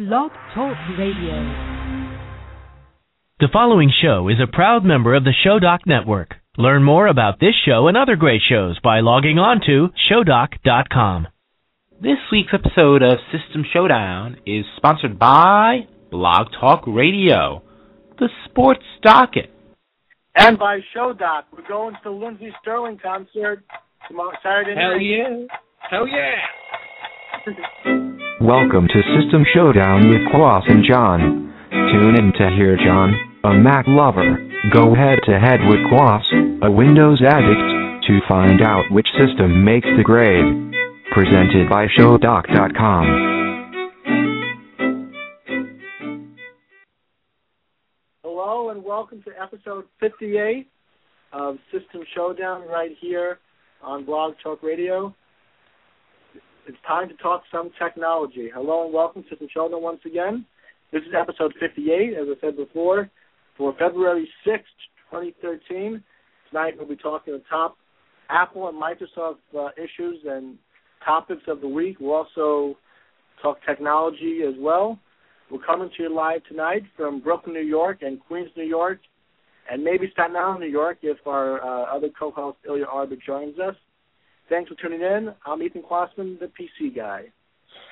Blog Talk Radio. The following show is a proud member of the Showdoc Network. Learn more about this show and other great shows by logging on to showdoc.com. This week's episode of System Showdown is sponsored by Blog Talk Radio, the sports docket. And by Showdoc. We're going to the Lindsey Stirling concert tomorrow Saturday Hell night. yeah. Hell yeah. Welcome to System Showdown with Quas and Jon. Tune in to hear Jon, a Mac lover, go head to head with Quas, a Windows addict, to find out which system makes the grade. Presented by Showdoc.com. Hello and welcome to episode 58 of System Showdown right here on Blog Talk Radio. It's time to talk some technology. Hello and welcome to Showdown once again. This is episode 58, as I said before, for February 6th, 2013. Tonight we'll be talking the top Apple and Microsoft uh, issues and topics of the week. We'll also talk technology as well. We're coming to you live tonight from Brooklyn, New York, and Queens, New York, and maybe Staten Island, New York, if our uh, other co-host Ilya Arbit joins us. Thanks for tuning in. I'm Ethan Kwassman, the PC guy.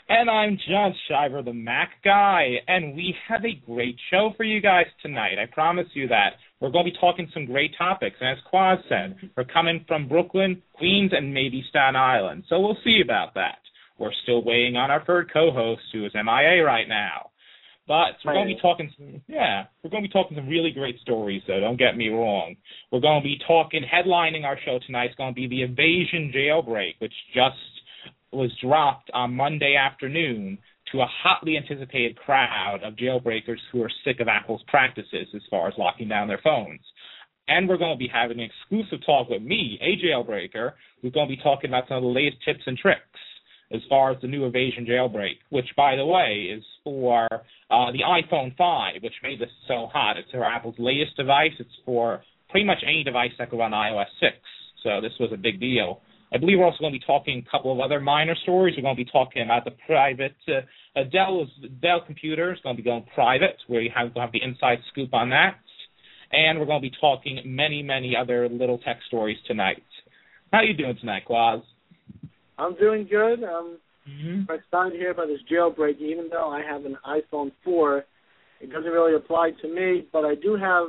And I'm Jon Scheiber, the Mac guy, and we have a great show for you guys tonight. I promise you that. We're going to be talking some great topics, and as Quaz said, we're coming from Brooklyn, Queens, and maybe Staten Island, so we'll see about that. We're still waiting on our third co-host, who is MIA right now. But we're going to be talking some, yeah, we're going to be talking some really great stories, though, don't get me wrong. We're going to be talking, headlining our show tonight is going to be the evasi0n jailbreak, which just was dropped on Monday afternoon to a hotly anticipated crowd of jailbreakers who are sick of Apple's practices as far as locking down their phones. And we're going to be having an exclusive talk with me, a jailbreaker, who's going to be talking about some of the latest tips and tricks as far as the new evasi0n jailbreak, which, by the way, is for uh, the iPhone 5, which made this so hot. It's for Apple's latest device. It's for pretty much any device that can run iOS 6. So this was a big deal. I believe we're also going to be talking a couple of other minor stories. We're going to be talking about the private uh, Dell Dell computer is going to be going private, you have, we'll have the inside scoop on that. And we're going to be talking many, many other little tech stories tonight. How are you doing tonight, Quaz? I'm doing good. Um, Mm-hmm. I'm hear about this jailbreak, even though I have an iPhone 4. It doesn't really apply to me, but I do have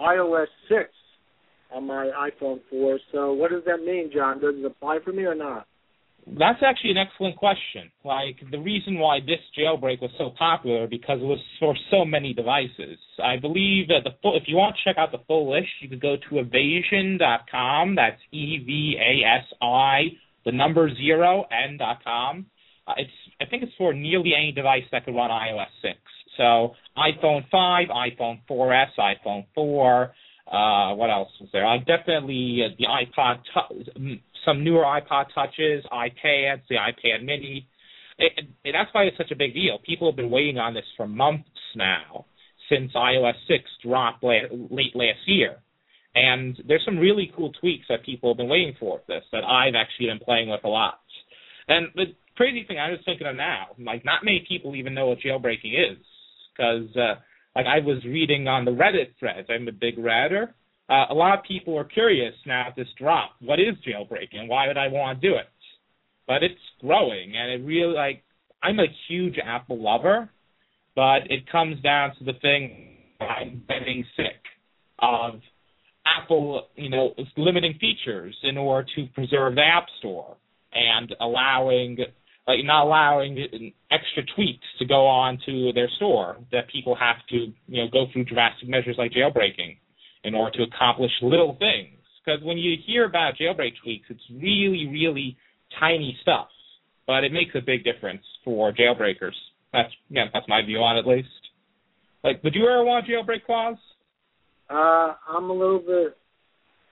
iOS 6 on my iPhone 4. So what does that mean, Jon? Does it apply for me or not? That's actually an excellent question. Like the reason why this jailbreak was so popular because it was for so many devices. I believe that the full, if you want to check out the full list, you could go to evasi0n.com. That's E V A S I the number zero n dot com. Uh, it's I think it's for nearly any device that could run iOS six. So iPhone five, iPhone 4S, iPhone four. Uh, what else was there? Uh, definitely uh, the iPod, tu- some newer iPod touches, iPads, the iPad Mini. It, it, that's why it's such a big deal. People have been waiting on this for months now, since iOS 6 dropped la- late last year. And there's some really cool tweaks that people have been waiting for with this that I've actually been playing with a lot. And the crazy thing I was thinking of now, like not many people even know what jailbreaking is, because uh, like I was reading on the Reddit threads. I'm a big Redditor. Uh, a lot of people are curious now at this drop. What is jailbreaking? Why would I want to do it? But it's growing, and it really like I'm a huge Apple lover, but it comes down to the thing I'm getting sick of Apple, you know, is limiting features in order to preserve the App Store and allowing, like, not allowing extra tweaks to go on to their store that people have to, you know, go through drastic measures like jailbreaking in order to accomplish little things. Because when you hear about jailbreak tweaks, it's really, really tiny stuff, but it makes a big difference for jailbreakers. That's yeah, that's my view on it, at least. Like, would you ever want a jailbreak clause? Uh, I'm a little bit.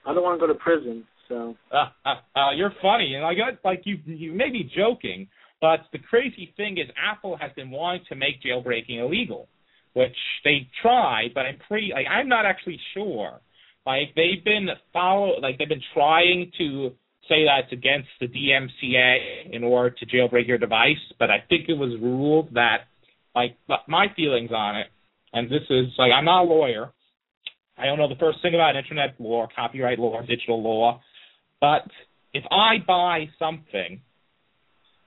I don't want to go to prison, so. Uh, uh, you're funny, and like, like you, you may be joking, but the crazy thing is, Apple has been wanting to make jailbreaking illegal, which they tried, but I'm pretty, like, I'm not actually sure. Like, they've been follow, like, they've been trying to say that it's against the DMCA in order to jailbreak your device, but I think it was ruled that like my feelings on it, and this is like I'm not a lawyer. I don't know the first thing about internet law, copyright law, digital law, but if I buy something,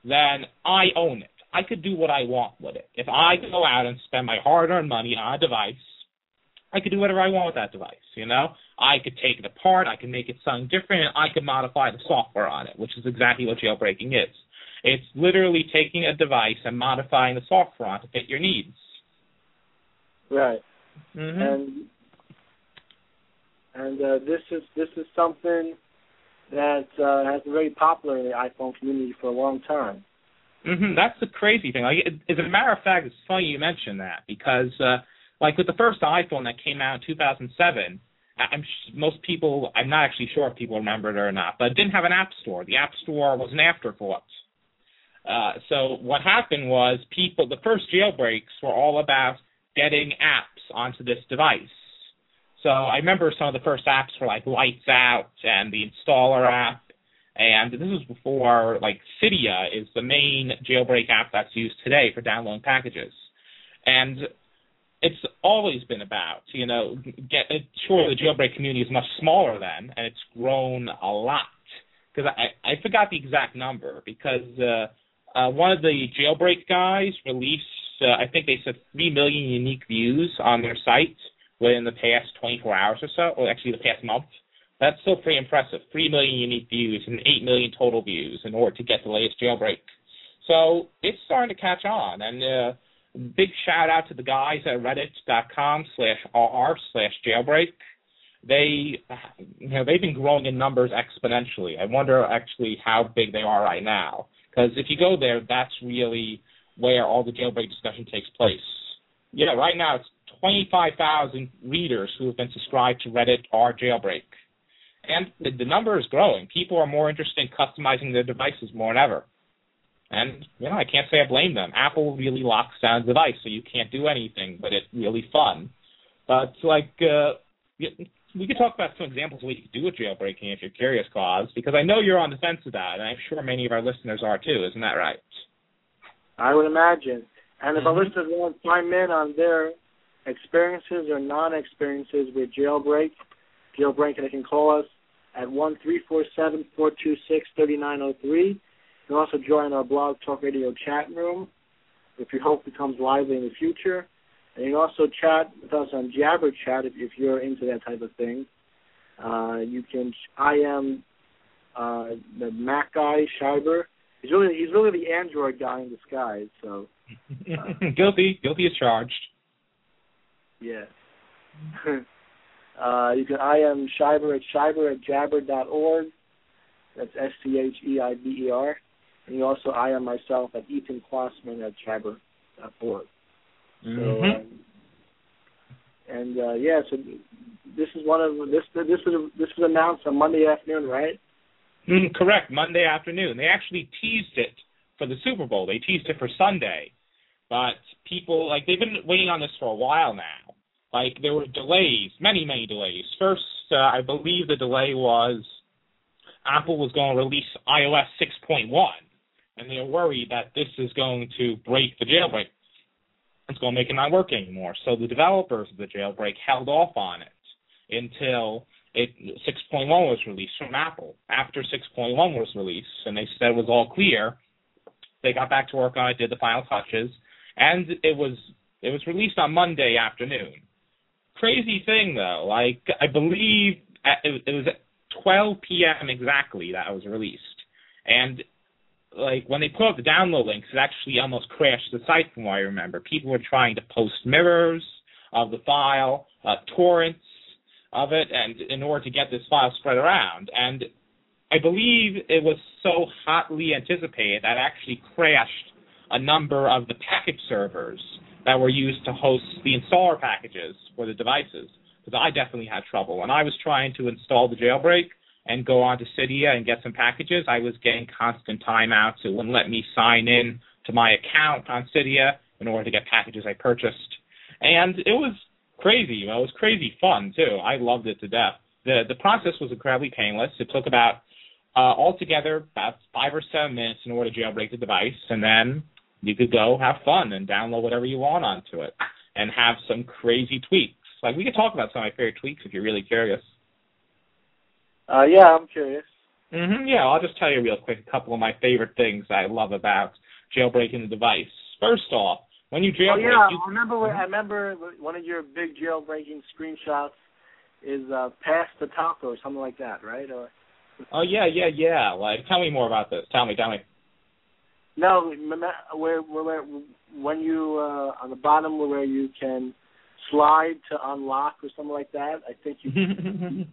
then I own it. I could do what I want with it. If I go out and spend my hard-earned money on a device, I could do whatever I want with that device. You know, I could take it apart, I could make it something different, and I could modify the software on it, which is exactly what jailbreaking is. It's literally taking a device and modifying the software on to fit your needs. Right. Mm-hmm. And and uh, this is this is something that uh, has been very popular in the iPhone community for a long time. Mm-hmm. That's the crazy thing. Like, as a matter of fact, it's funny you mention that because, uh, like, with the first iPhone that came out in 2007, I'm most people. I'm not actually sure if people remember it or not, but it didn't have an app store. The app store was an afterthought. Uh, so what happened was people. The first jailbreaks were all about getting apps onto this device. So I remember some of the first apps were like Lights Out and the Installer app, and this was before like Cydia is the main jailbreak app that's used today for downloading packages, and it's always been about you know get sure the jailbreak community is much smaller then, and it's grown a lot. Because I I forgot the exact number because uh, uh, one of the jailbreak guys released uh, I think they said three million unique views on their site within the past 24 hours or so, or actually the past month. That's still pretty impressive. 3 million unique views and 8 million total views in order to get the latest jailbreak. So it's starting to catch on. And uh, big shout out to the guys at reddit.com slash r slash jailbreak. They, you know, they've been growing in numbers exponentially. I wonder actually how big they are right now. Because if you go there, that's really where all the jailbreak discussion takes place. Yeah, right now it's 25,000 readers who have been subscribed to Reddit or Jailbreak. And the, the number is growing. People are more interested in customizing their devices more than ever. And, you know, I can't say I blame them. Apple really locks down the device so you can't do anything, but it's really fun. But, like, uh, we could talk about some examples of what you could do with jailbreaking if you're curious, Cause, because I know you're on the fence of that, and I'm sure many of our listeners are too. Isn't that right? I would imagine. And if mm-hmm. our listeners want to chime in on their experiences or non-experiences with jailbreak, jailbreak, they can call us at one three four seven four two six thirty nine zero three. You can also join our blog talk radio chat room if your hope becomes lively in the future. And you can also chat with us on Jabber Chat if, if you're into that type of thing. Uh, you can. I am uh, the Mac guy, Scheiber. He's really he's really the Android guy in disguise. So uh, guilty, guilty is charged. Yeah. uh, you can I am Scheiber at Scheiber at jabber dot org. That's S C H E I B E R. And you also I am myself at Ethan Kwassman at jabber dot org. Mm-hmm. So, um, and uh, yeah, so this is one of this this was this was announced on Monday afternoon, right? Mm, correct, Monday afternoon. They actually teased it for the Super Bowl. They teased it for Sunday, but people like they've been waiting on this for a while now. Like there were delays, many many delays. First, uh, I believe the delay was Apple was going to release iOS 6.1, and they were worried that this is going to break the jailbreak. It's going to make it not work anymore. So the developers of the jailbreak held off on it until it 6.1 was released from Apple. After 6.1 was released, and they said it was all clear, they got back to work on it, did the final touches, and it was it was released on Monday afternoon. Crazy thing though, like I believe it, it was at 12 p.m. exactly that it was released, and like when they put up the download links, it actually almost crashed the site from what I remember. People were trying to post mirrors of the file, uh, torrents of it, and in order to get this file spread around. And I believe it was so hotly anticipated that it actually crashed a number of the package servers that were used to host the installer packages for the devices. Because I definitely had trouble. When I was trying to install the jailbreak and go on to Cydia and get some packages, I was getting constant timeouts. It wouldn't let me sign in to my account on Cydia in order to get packages I purchased. And it was crazy. It was crazy fun too. I loved it to death. The the process was incredibly painless. It took about uh, altogether about five or seven minutes in order to jailbreak the device, and then you could go have fun and download whatever you want onto it and have some crazy tweaks. Like we could talk about some of my favorite tweaks if you're really curious. Uh, yeah, I'm curious. hmm Yeah, I'll just tell you real quick a couple of my favorite things I love about jailbreaking the device. First off, when you jailbreak, Oh yeah, you, I remember. When, I remember one of your big jailbreaking screenshots is uh, "Pass the Taco" or something like that, right? Or oh yeah, yeah, yeah. Like, tell me more about this. Tell me, tell me. No, where where, when you uh, on the bottom where you can slide to unlock or something like that. I think you.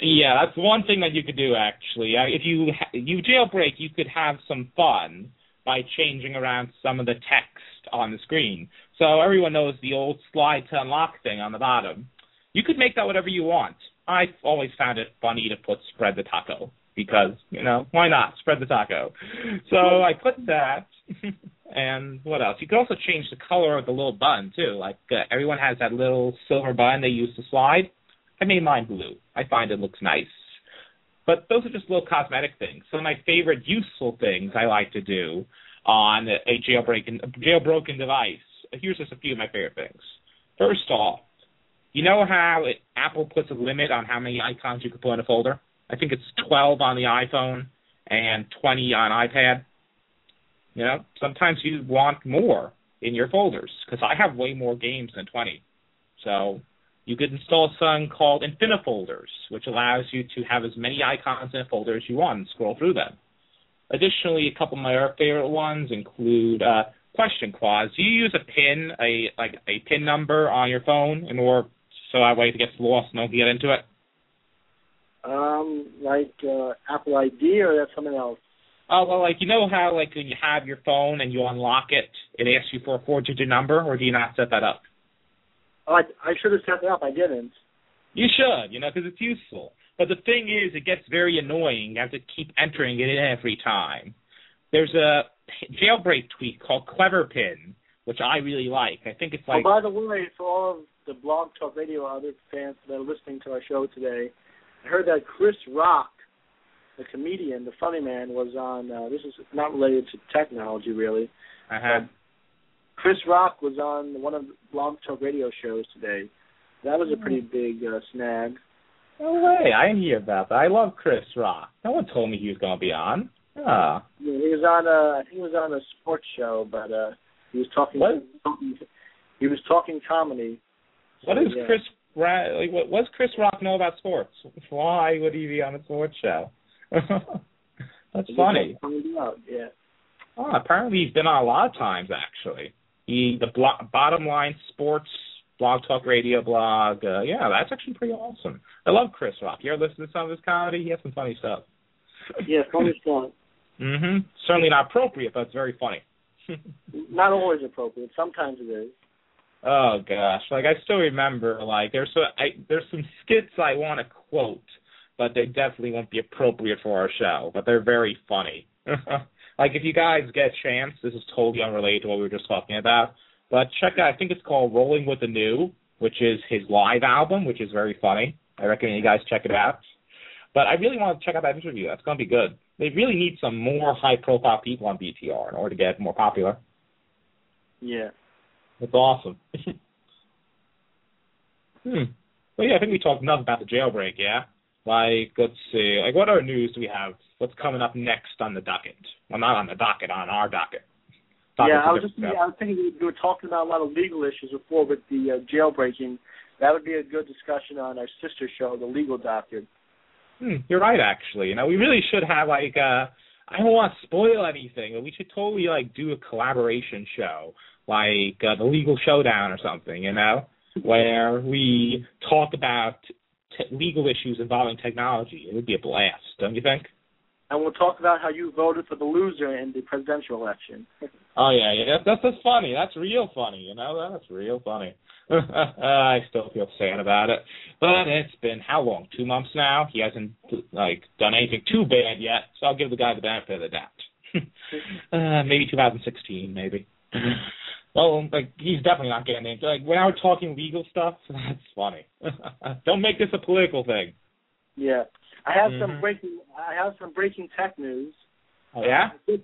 yeah, that's one thing that you could do actually. Uh, If you you jailbreak, you could have some fun by changing around some of the text on the screen. So everyone knows the old slide to unlock thing on the bottom. You could make that whatever you want. I've always found it funny to put spread the taco because, you know, why not? Spread the taco. So I put that and what else? You could also change the color of the little button too. Like uh, everyone has that little silver button they use to slide. I made mine blue. I find it looks nice. But those are just little cosmetic things. Some of my favorite useful things I like to do on a jailbroken jailbroken device. Here's just a few of my favorite things. First off, you know how it, Apple puts a limit on how many icons you can put in a folder? I think it's 12 on the iPhone and 20 on iPad. You know, sometimes you want more in your folders because I have way more games than 20. So you could install something called Infinifolders, which allows you to have as many icons in a folder as you want and scroll through them. Additionally, a couple of my favorite ones include uh, question clause. Do you use a pin, a like a pin number on your phone, in order so that way it gets lost, one can get into it? Um, like uh, Apple ID or that's something else. Oh well, like you know how like when you have your phone and you unlock it, it asks you for a four-digit number, or do you not set that up? Oh, I, I should have set it up. I didn't. You should, you know, because it's useful. But the thing is, it gets very annoying. You have to keep entering it in every time. There's a jailbreak tweak called Clever Pin, which I really like. I think it's like oh, by the way, for all of the Blog Talk Radio other fans that are listening to our show today, I heard that Chris Rock, the comedian, the funny man, was on. Uh, this is not related to technology, really. uh Chris Rock was on one of Blog Talk Radio shows today. That was a pretty big uh, snag. No way, I didn't hear about that. I love Chris Rock. No one told me he was going to be on. Ah, Yeah, he was on a, I think he was on a sports show, but uh, he was talking. What? He was talking comedy. what does yeah. Chris Ra- like? What, what does Chris Rock know about sports? Why would he be on a sports show? That's funny. Out, Yeah. Oh, apparently he's been on a lot of times actually. He the blo- bottom line sports blog talk radio blog. Uh, yeah, that's actually pretty awesome. I love Chris Rock. You ever listen to some of his comedy? He has some funny stuff. Yeah, funny stuff. Mhm. Certainly not appropriate, but it's very funny. Not always appropriate. Sometimes it is. Oh gosh, like I still remember like there's so I there's some skits I want to quote, but they definitely won't be appropriate for our show, but they're very funny. like if you guys get a chance, this is totally unrelated to what we were just talking about, but check out I think it's called Rolling with the New, which is his live album, which is very funny. I recommend you guys check it out. But I really want to check out that interview. That's going to be good. They really need some more high profile people on BTR in order to get more popular. Yeah. That's awesome. hmm. Well, yeah, I think we talked enough about the jailbreak. Yeah. Like, let's see. Like, what other news do we have? What's coming up next on the docket? Well, not on the docket, on our docket. Docket's yeah, I was just different I was thinking we were talking about a lot of legal issues before with the uh, jailbreaking. That would be a good discussion on our sister show, the Legal Docket. Hmm, you're right, actually. You know, we really should have like uh I don't want to spoil anything, but we should totally like do a collaboration show, like uh, the Legal Showdown or something. You know, where we talk about t- legal issues involving technology. It would be a blast, don't you think? And we'll talk about how you voted for the loser in the presidential election. Oh yeah, yeah, that's that's just funny. That's real funny. You know, that's real funny. I still feel sad about it, but it's been how long? Two months now. He hasn't like done anything too bad yet, so I'll give the guy the benefit of the doubt. uh, maybe 2016, maybe. Well, like he's definitely not getting into like when I was talking legal stuff. That's funny. Don't make this a political thing. yeah. I have Mhm. some breaking I have some breaking tech news. Oh yeah. I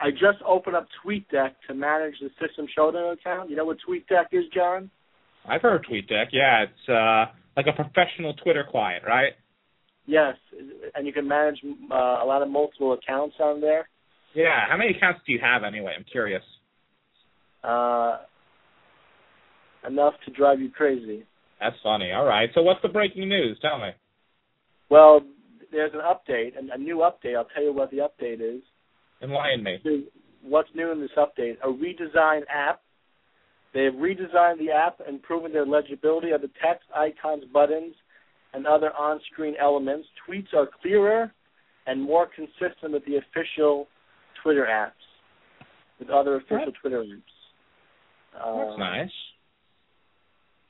I just opened up TweetDeck to manage the System Showdown account. You know what TweetDeck is, Jon? I've heard of TweetDeck. Yeah, it's uh, like a professional Twitter client, right? Yes, and you can manage uh, a lot of multiple accounts on there. Yeah. How many accounts do you have anyway? I'm curious. Uh, enough to drive you crazy. That's funny. All right. So what's the breaking news? Tell me. Well, there's an update, a new update. I'll tell you what the update is. Enlighten me. What's new in this update? A redesigned app. They have redesigned the app, improving their legibility of the text, icons, buttons, and other on-screen elements. Tweets are clearer and more consistent with the official Twitter apps, with other official Twitter apps. That's Um, nice.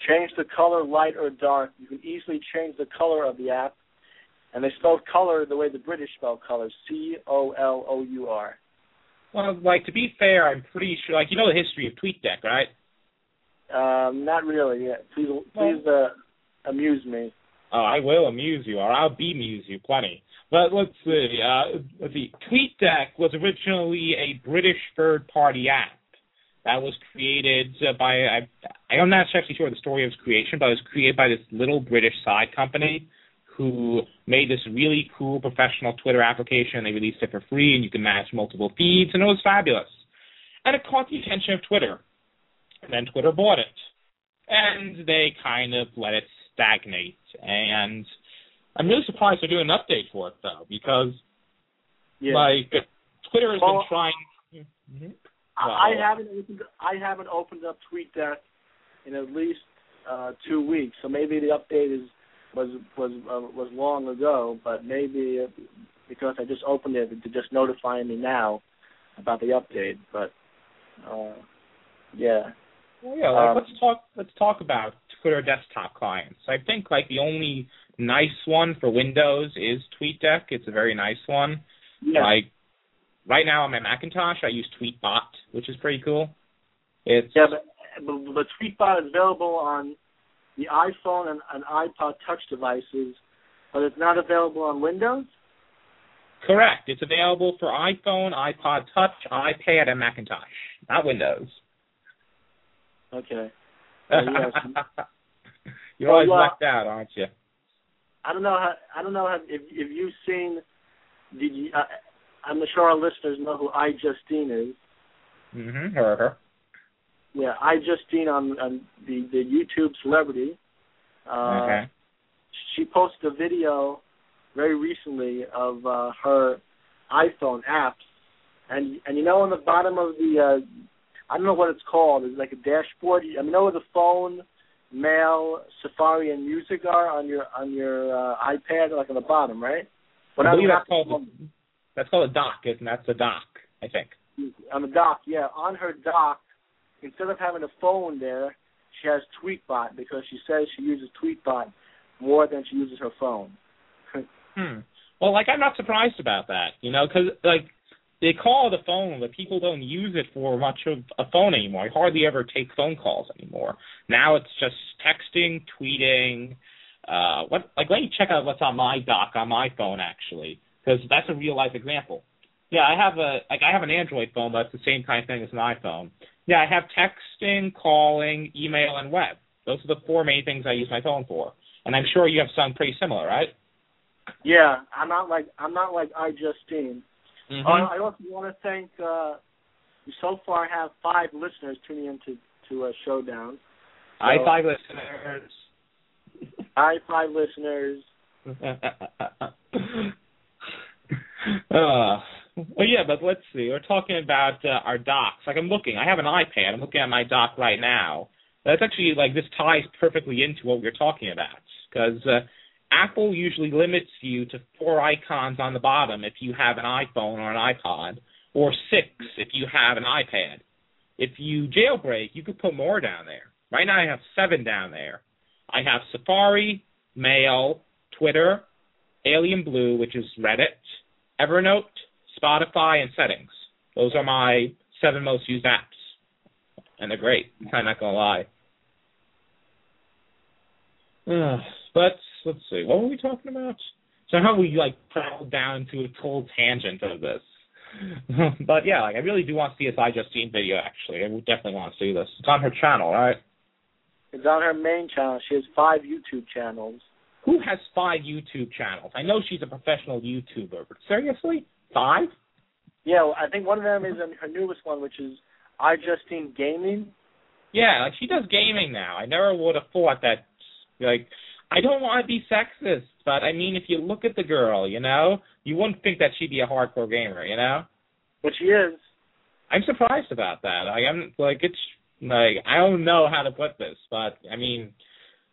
change the color light or dark. You can easily change the color of the app. And they spell color the way the British spell color, C O L O U R. Well, like to be fair, I'm pretty sure. Like you know the history of TweetDeck, right? Um, not really. Yeah. Please, please uh, amuse me. Oh, I will amuse you, or I'll bemuse you plenty. But let's see. Uh, let's see. TweetDeck was originally a British third-party app that was created uh, by. I, I'm not actually sure of the story of its creation, but it was created by this little British side company who made this really cool professional Twitter application. They released it for free, and you can manage multiple feeds, and it was fabulous. And it caught the attention of Twitter. And then Twitter bought it. And they kind of let it stagnate. And I'm really surprised they're doing an update for it, though, because, Yeah. like, Twitter has Well, been trying. Mhm. I, well- I haven't opened, I haven't opened up TweetDeck in at least uh, two weeks. So maybe the update is was was uh, was long ago, but maybe uh, because I just opened it, to just notifying me now about the update. But uh, yeah. Well, yeah, like, Um, let's talk. Let's talk about Twitter desktop clients. I think like the only nice one for Windows is TweetDeck. It's a very nice one. Yeah. Like right now on my Macintosh, I use TweetBot, which is pretty cool. It's Yeah, but, but the Tweetbot is available on the iPhone and, and iPod Touch devices, but it's not available on Windows. correct. It's available for iPhone, iPod Touch, iPad, and Macintosh, not Windows. Okay. Uh, yes. You're always Well, uh, left out, aren't you? I don't know how. I don't know how, if if you've seen. the. Uh, I'm sure our listeners know who iJustine is. Mm-hmm. Heard her. Yeah, iJustine on, on the the YouTube celebrity. Uh, okay. She posted a video very recently of uh, her iPhone apps, and and you know on the bottom of the uh, I don't know what it's called. It's like a dashboard. I mean, you know where the phone, mail, Safari, and music are on your on your uh, iPad, like on the bottom, right? I believe that's called the, that's called a dock, isn't that? That's a dock, I think. On the dock, yeah, on her dock, instead of having a phone there, she has TweetBot because she says she uses TweetBot more than she uses her phone. Hmm. Well, like I'm not surprised about that, you know, because like they call a phone, but people don't use it for much of a phone anymore. I hardly ever take phone calls anymore. Now it's just texting, tweeting. Uh, what like let me check out what's on my dock on my phone actually, because that's a real life example. Yeah, I have a like I have an Android phone, but it's the same kind of thing as an iPhone. Yeah, I have texting, calling, email, and web. Those are the four main things I use my phone for. And I'm sure you have some pretty similar, right? Yeah, I'm not like I'm not like iJustine. Mm-hmm. Uh, I also want to thank. Uh, we so far have five listeners tuning in to uh, Showdown. Hi, So- five listeners. I five listeners. uh, well, yeah, but let's see. We're talking about uh, our docs. Like I'm looking. I have an iPad. I'm looking at my dock right now. That's actually like this ties perfectly into what we're talking about because uh, Apple usually limits you to four icons on the bottom if you have an iPhone or an iPod, or six if you have an iPad. If you jailbreak, you could put more down there. Right now, I have seven down there. I have Safari, Mail, Twitter, Alien Blue, which is Reddit, Evernote, Spotify, and Settings. Those are my seven most used apps, and they're great. I'm not gonna lie. Uh, but let's see, what were we talking about? So how we like traveled down to a total tangent of this. but yeah, like I really do want to see this iJustine video. Actually, I definitely want to see this. It's on her channel, right? It's on her main channel. She has five YouTube channels. Who has five YouTube channels? I know she's a professional YouTuber, but seriously, five? Yeah, well, I think one of them is her newest one, which is iJustine Gaming. Yeah, like she does gaming now. I never would have thought that. Like, I don't want to be sexist, but I mean, if you look at the girl, you know, you wouldn't think that she'd be a hardcore gamer, you know. But she is. I'm surprised about that. I am like it's like I don't know how to put this, but I mean,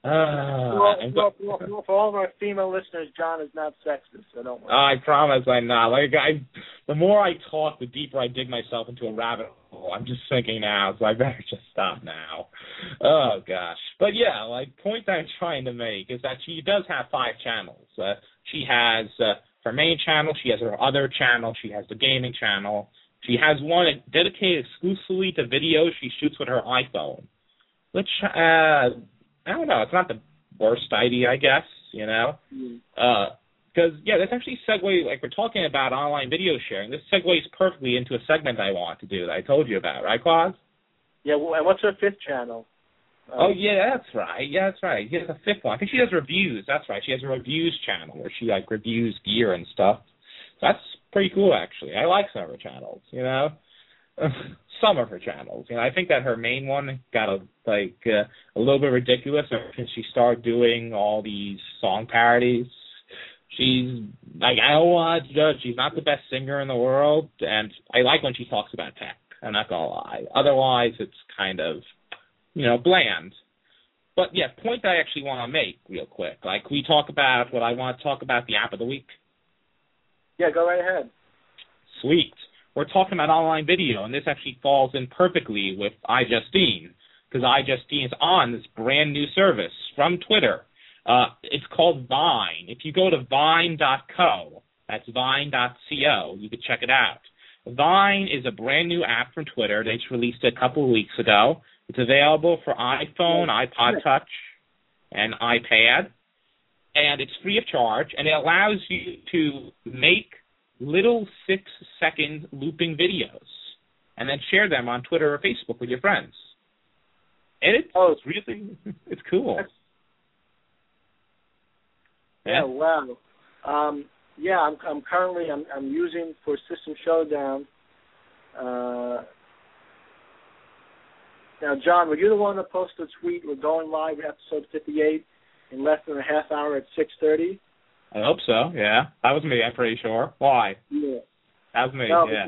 uh, well, well, well, for all of our female listeners, Jon is not sexist, so don't worry. I promise I'm not. Like I, the more I talk, the deeper I dig myself into a rabbit hole. I'm just thinking now, so I better just stop now. Oh gosh, but yeah, like point I'm trying to make is that she does have five channels. Uh, she has uh, her main channel, she has her other channel, she has the gaming channel. She has one dedicated exclusively to videos she shoots with her iPhone, which uh I don't know. It's not the worst idea, I guess. You know, Mm. because yeah, that's actually segue. Like we're talking about online video sharing. This segues perfectly into a segment I want to do that I told you about, right, Claus? Yeah, well, and what's her fifth channel? Um, oh yeah, that's right. Yeah, that's right. He has a fifth one. I think she does reviews. That's right. She has a reviews channel where she like reviews gear and stuff. That's pretty cool, actually. I like some of her channels. You know, some of her channels. You know, I think that her main one got a like uh, a little bit ridiculous since she started doing all these song parodies. She's like I don't want to judge. She's not the best singer in the world, and I like when she talks about tech. I'm not gonna lie. Otherwise, it's kind of you know bland. But yeah, point I actually want to make real quick. Like we talk about what I want to talk about the app of the week. Yeah, go right ahead. Sweet. We're talking about online video, and this actually falls in perfectly with iJustine because iJustine is on this brand new service from Twitter. Uh, it's called Vine. If you go to vine.co, that's vine.co, you can check it out. Vine is a brand new app from Twitter. They just released it a couple of weeks ago. It's available for iPhone, iPod Touch, and iPad, and it's free of charge, and it allows you to make little six second looping videos and then share them on Twitter or Facebook with your friends. And it's Oh. really it's cool. That's- Yeah, wow. Um, yeah, I'm I'm currently I'm I'm using for System Showdown. Uh, now, Jon, were you the one that posted a tweet? We're going live with episode 58 in less than a half hour at 6:30. I hope so. Yeah, that was me. I'm pretty sure. Why? Yeah. That was me. No, yeah.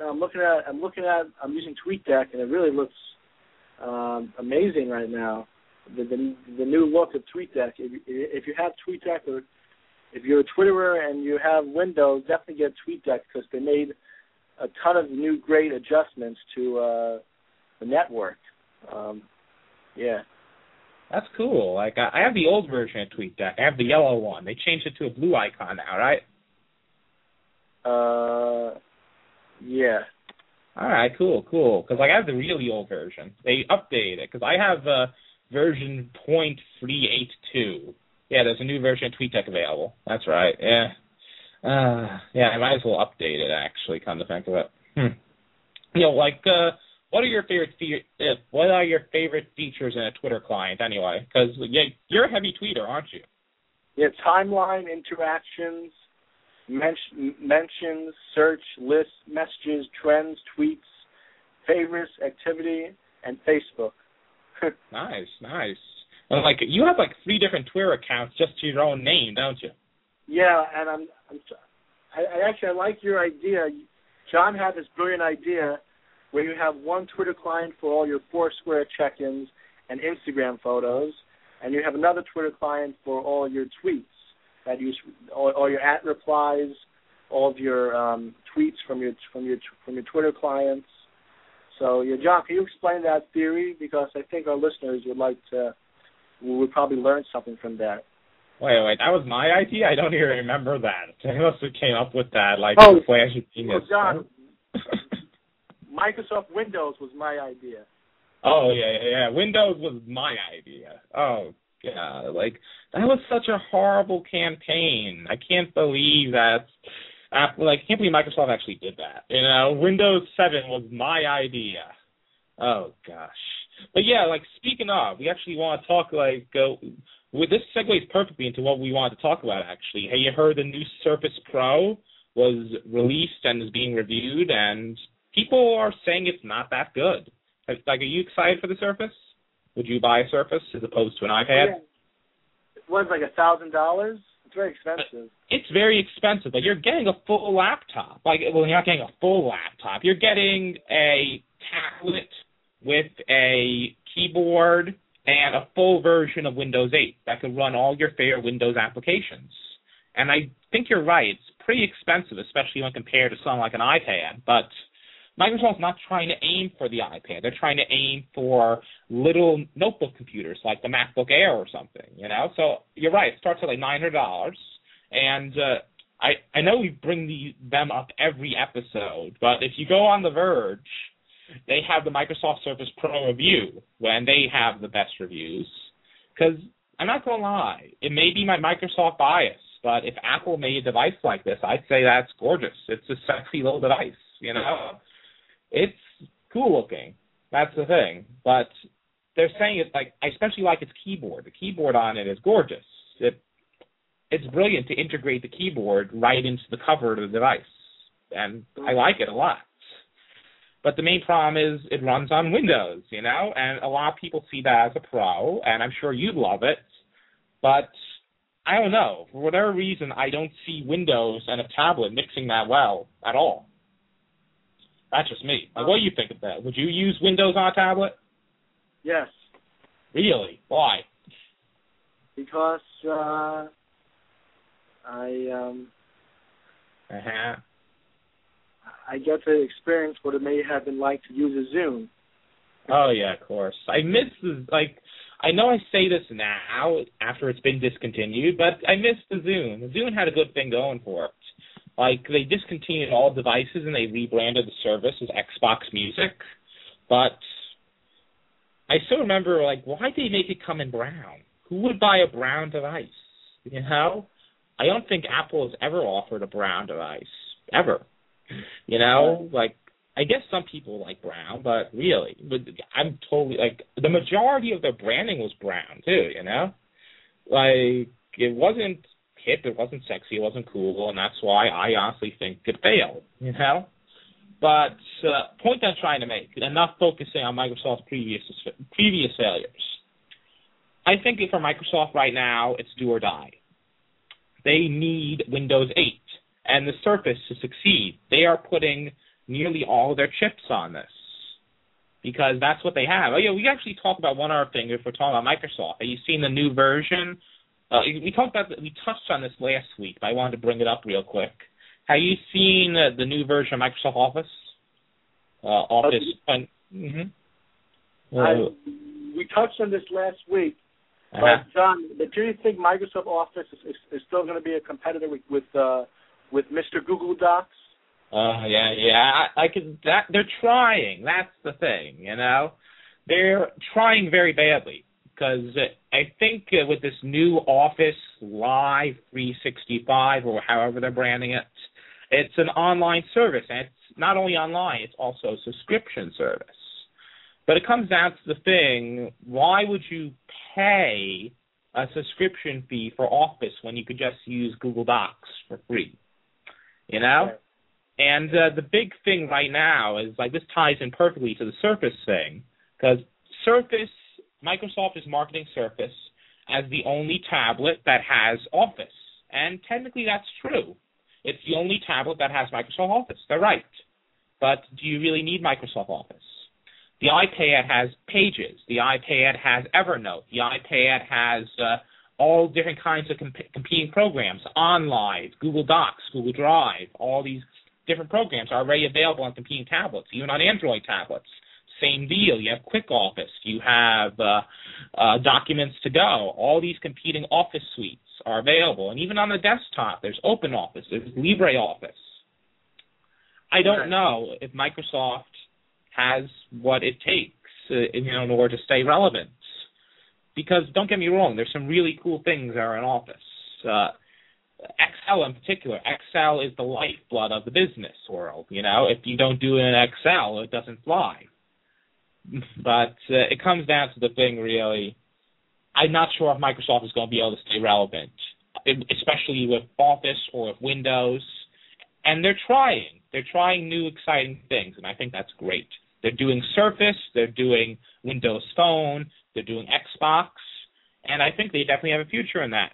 no, I'm looking at I'm looking at I'm using TweetDeck and it really looks um, amazing right now. The, the the new look of TweetDeck. If, you- if you have TweetDeck or if you're a Twitterer and you have Windows, definitely get TweetDeck because they made a ton of new great adjustments to uh, the network. Um, yeah. That's cool. Like I I have the old version of TweetDeck. I have the yellow one. They changed it to a blue icon now, right? Uh, yeah. All right, cool, cool. Because like, I have the really old version. They updated it because I have uh, version point three eight two. Yeah, there's a new version of TweetDeck available. That's right. Yeah. Uh, yeah, I might as well update it. Actually, come to think of it. Hmm. You know, like, uh, what are your favorite fe- uh, What are your favorite features in a Twitter client anyway? Because yeah, you're a heavy tweeter, aren't you? Yeah, timeline interactions, men- mentions, search, lists, messages, trends, tweets, favorites, activity, and Facebook. Nice, nice. And like, you have like three different Twitter accounts just to your own name, don't you? yeah, and I'm, I'm I, I actually I like your idea. Jon had this brilliant idea where you have one Twitter client for all your Foursquare check-ins and Instagram photos, and you have another Twitter client for all your tweets that you all, all your at replies, all of your um, tweets from your from your from your Twitter clients. So, yeah, Jon, can you explain that theory? Because I think our listeners would like to would probably learn something from that. Wait, wait, that was my idea. I don't even remember that. I must have came up with that like Oh, the flash of genius. Well, Jon, Microsoft Windows was my idea. oh yeah, yeah, yeah. Windows was my idea. Oh yeah, like that was such a horrible campaign. I can't believe that. Apple, like, I can't believe Microsoft actually did that. You know, Windows 7 was my idea. Oh gosh. But yeah, like speaking of, we actually want to talk like go. With this segues perfectly into what we wanted to talk about. Actually, have you heard the new Surface Pro was released and is being reviewed, and people are saying it's not that good. Like, are you excited for the Surface? Would you buy a Surface as opposed to an oh, iPad? Yeah. It was like a thousand dollars. It's very expensive. Uh, it's very expensive, but you're getting a full laptop. Like, well, you're not getting a full laptop. You're getting a tablet with a keyboard and a full version of Windows 8 that can run all your favorite Windows applications. And I think you're right. It's pretty expensive, especially when compared to something like an iPad. But Microsoft's not trying to aim for the iPad. They're trying to aim for little notebook computers like the MacBook Air or something. You know, so you're right. It starts at like nine hundred dollars, and uh, I I know we bring the, them up every episode, but if you go on The Verge, they have the Microsoft Surface Pro review when they have the best reviews. Because I'm not gonna lie, it may be my Microsoft bias, but if Apple made a device like this, I'd say that's gorgeous. It's a sexy little device, you know. It's cool looking. That's the thing. But they're saying it's like I especially like its keyboard. The keyboard on it is gorgeous. It it's brilliant to integrate the keyboard right into the cover of the device. And I like it a lot. But the main problem is it runs on Windows, you know, and a lot of people see that as a pro, and I'm sure you'd love it. But I don't know. For whatever reason, I don't see Windows and a tablet mixing that well at all. That's just me. Like, what do you think of that? Would you use Windows on a tablet? Yes. Really? Why? Because uh, I um. Uh huh. I get to experience what it may have been like to use a Zune. Oh yeah, of course. I miss the like. I know I say this now after it's been discontinued, but I miss the Zune. The Zune had a good thing going for it. Like they discontinued all devices and they rebranded the service as Xbox Music, but I still remember like why did they make it come in brown? Who would buy a brown device? You know, I don't think Apple has ever offered a brown device ever. You know, like I guess some people like brown, but really, but I'm totally like the majority of their branding was brown too. You know, like it wasn't hip, it wasn't sexy, it wasn't cool, and that's why I honestly think it failed. You know, but uh, point I'm trying to make, enough focusing on Microsoft's previous previous failures. I think for Microsoft right now, it's do or die. They need Windows 8 and the Surface to succeed. They are putting nearly all their chips on this because that's what they have. Oh yeah, we actually talked about one other thing if we're talking about Microsoft. Have you seen the new version? Uh, we talked about we touched on this last week, but I wanted to bring it up real quick. Have you seen uh, the new version of Microsoft Office? Uh, Office. Uh, mm-hmm. I, we touched on this last week, uh-huh. but Jon, do you think Microsoft Office is, is, is still going to be a competitor with with, uh, with Mr. Google Docs? Uh, yeah, yeah. I, I could. That they're trying. That's the thing. You know, they're trying very badly because I think uh, with this new Office Live 365 or however they're branding it, it's an online service, and it's not only online; it's also a subscription service. But it comes down to the thing: why would you pay a subscription fee for Office when you could just use Google Docs for free? You know. And uh, the big thing right now is like this ties in perfectly to the Surface thing because Surface, Microsoft is marketing Surface as the only tablet that has Office, and technically that's true. It's the only tablet that has Microsoft Office. They're right, but do you really need Microsoft Office? The iPad has Pages. The iPad has Evernote. The iPad has uh, all different kinds of comp- competing programs, OnLive, Google Docs, Google Drive, all these different programs are already available on competing tablets, even on Android tablets. Same deal. You have Quick Office. You have uh, uh, Documents to Go. All these competing Office suites are available, and even on the desktop, there's Open Office. There's LibreOffice. I don't know if Microsoft has what it takes, uh, in, you know, in order to stay relevant. Because don't get me wrong, there's some really cool things that are in Office. Uh, Excel in particular. Excel is the lifeblood of the business world. You know, if you don't do it in Excel, it doesn't fly. But uh, it comes down to the thing, really. I'm not sure if Microsoft is going to be able to stay relevant, especially with Office or with Windows. And they're trying. They're trying new, exciting things, and I think that's great. They're doing Surface, they're doing Windows Phone, they're doing Xbox, and I think they definitely have a future in that.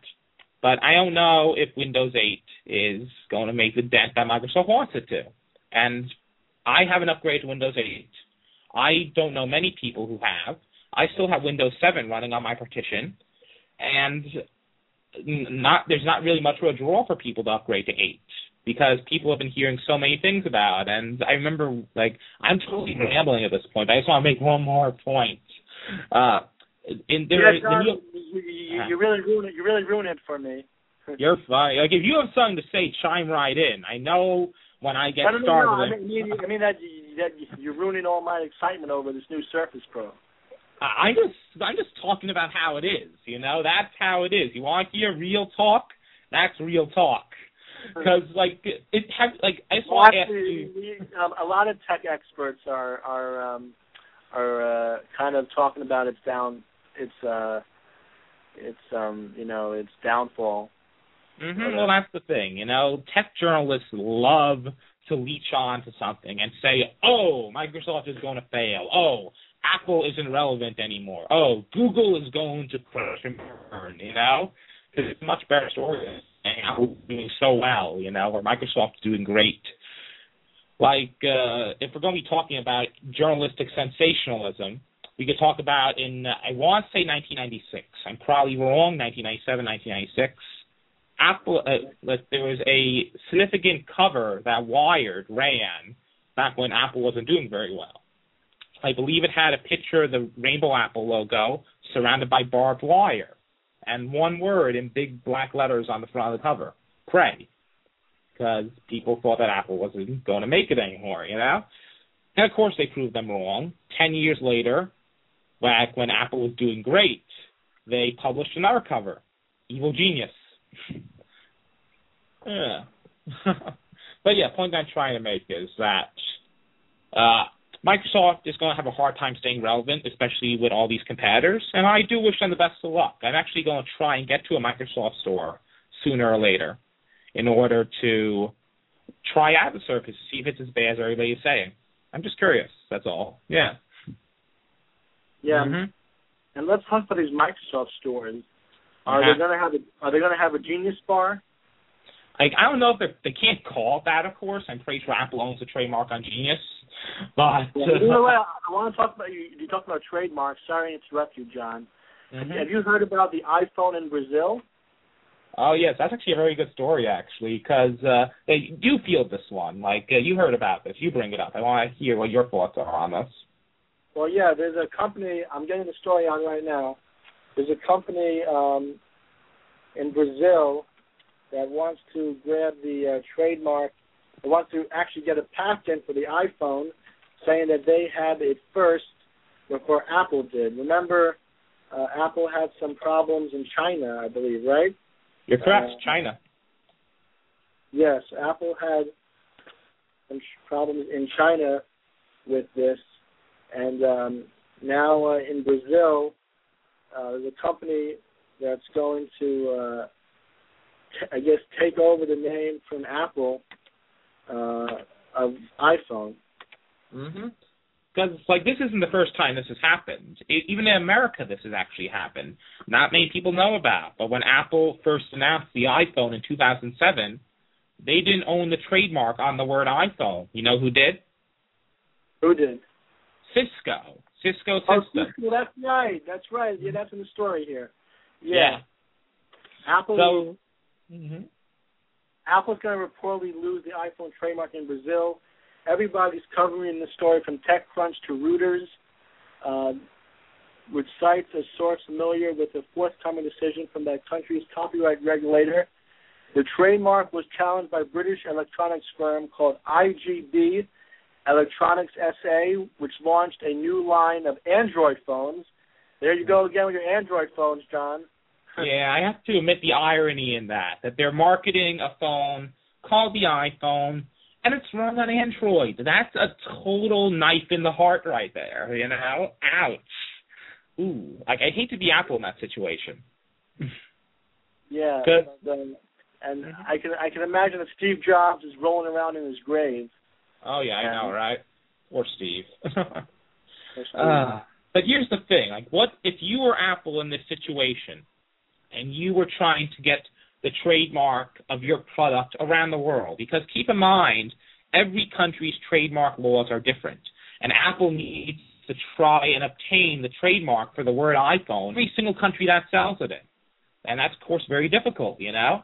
But I don't know if Windows 8 is going to make the dent that Microsoft wants it to. And I have an upgrade to Windows 8. I don't know many people who have. I still have Windows 7 running on my partition, and not there's not really much of a draw for people to upgrade to 8 because people have been hearing so many things about. And I remember, like, I'm totally rambling at this point. I just want to make one more point. Uh, in there, yeah, Jon, you, you, you really ruin it. You really ruin it for me. You're fine. Like if you have something to say, chime right in. I know when I get I started. Know, I mean, I mean that, that you're ruining all my excitement over this new Surface Pro. I'm just I'm just talking about how it is. You know, that's how it is. You want to hear real talk? That's real talk. Because like it have like I just well, want to ask you. Um, a lot of tech experts are are um, are uh, kind of talking about its down its uh its um you know its downfall. Mm-hmm. Well, that's the thing. You know, tech journalists love to leech on to something and say, "Oh, Microsoft is going to fail. Oh, Apple isn't relevant anymore. Oh, Google is going to crash and burn." You know, because it's a much better story than Apple doing so well. You know, or Microsoft's doing great. Like, uh, if we're going to be talking about journalistic sensationalism, we could talk about in, uh, I want to say 1996. I'm probably wrong, 1997, 1996. Apple, uh, there was a significant cover that Wired ran back when Apple wasn't doing very well. I believe it had a picture of the Rainbow Apple logo surrounded by barbed wire and one word in big black letters on the front of the cover, pray. Because people thought that Apple wasn't going to make it anymore, you know? And of course they proved them wrong. Ten years later, back when Apple was doing great, they published another cover, Evil Genius. Yeah. but yeah, point I'm trying to make is that uh, Microsoft is going to have a hard time staying relevant, especially with all these competitors. And I do wish them the best of luck. I'm actually going to try and get to a Microsoft store sooner or later in order to try out the Surface, see if it's as bad as everybody's saying. I'm just curious. That's all. Yeah. Yeah. Mm-hmm. And let's talk about these Microsoft stores. Are Uh-huh. they going to have a Are they going to have a Genius Bar? Like I don't know if they they can't call it that. Of course, I'm pretty sure Apple owns the trademark on Genius, but Yeah, you know what? I want to talk about you. You talked about trademarks. Sorry to interrupt you, Jon. Mhm. Have you heard about the iPhone in Brazil? Oh yes, that's actually a very good story actually, because uh, they do feel this one. Like uh, you heard about this, you bring it up. I want to hear what your thoughts are on this. Well, yeah. There's a company. I'm getting the story on right now. There's a company um, in Brazil that wants to grab the uh, trademark. They want to actually get a patent for the iPhone, saying that they had it first before Apple did. Remember, uh, Apple had some problems in China, I believe, right? You're correct, Uh, China. Yes, Apple had some problems in China with this, and um, now uh, in Brazil, uh, a company that's going to, uh, t- I guess, take over the name from Apple uh, of iPhone. Mm-hmm. Because like this isn't the first time this has happened. E even in America, this has actually happened. Not many people know about. But when Apple first announced the iPhone in 2007, they didn't own the trademark on the word iPhone. You know who did? Who did? Cisco. Cisco Oh, System. Cisco, that's right. That's right. Yeah, that's in the story here. Yeah. Yeah. Apple. So. hmm Apple's going to reportedly lose the iPhone trademark in Brazil. Everybody's covering the story from TechCrunch to Reuters, uh, which cites a source familiar with the forthcoming decision from that country's copyright regulator. The trademark was challenged by British electronics firm called IGB Electronics SA, which launched a new line of Android phones. There you go again with your Android phones, Jon. yeah, I have to admit the irony in that that they're marketing a phone called the iPhone and it's run on Android. That's a total knife in the heart right there, you know? Ouch. Ooh, like I hate to be Apple in that situation. Yeah. Good. The, uh, and I can I can imagine that Steve Jobs is rolling around in his grave. Oh yeah, I know, right? Or Steve. Uh, but here's the thing: like, what if you were Apple in this situation, and you were trying to get the trademark of your product around the world? Because keep in mind, every country's trademark laws are different, and Apple needs to try and obtain the trademark for the word iPhone every single country that sells it in, and that's of course very difficult, you know.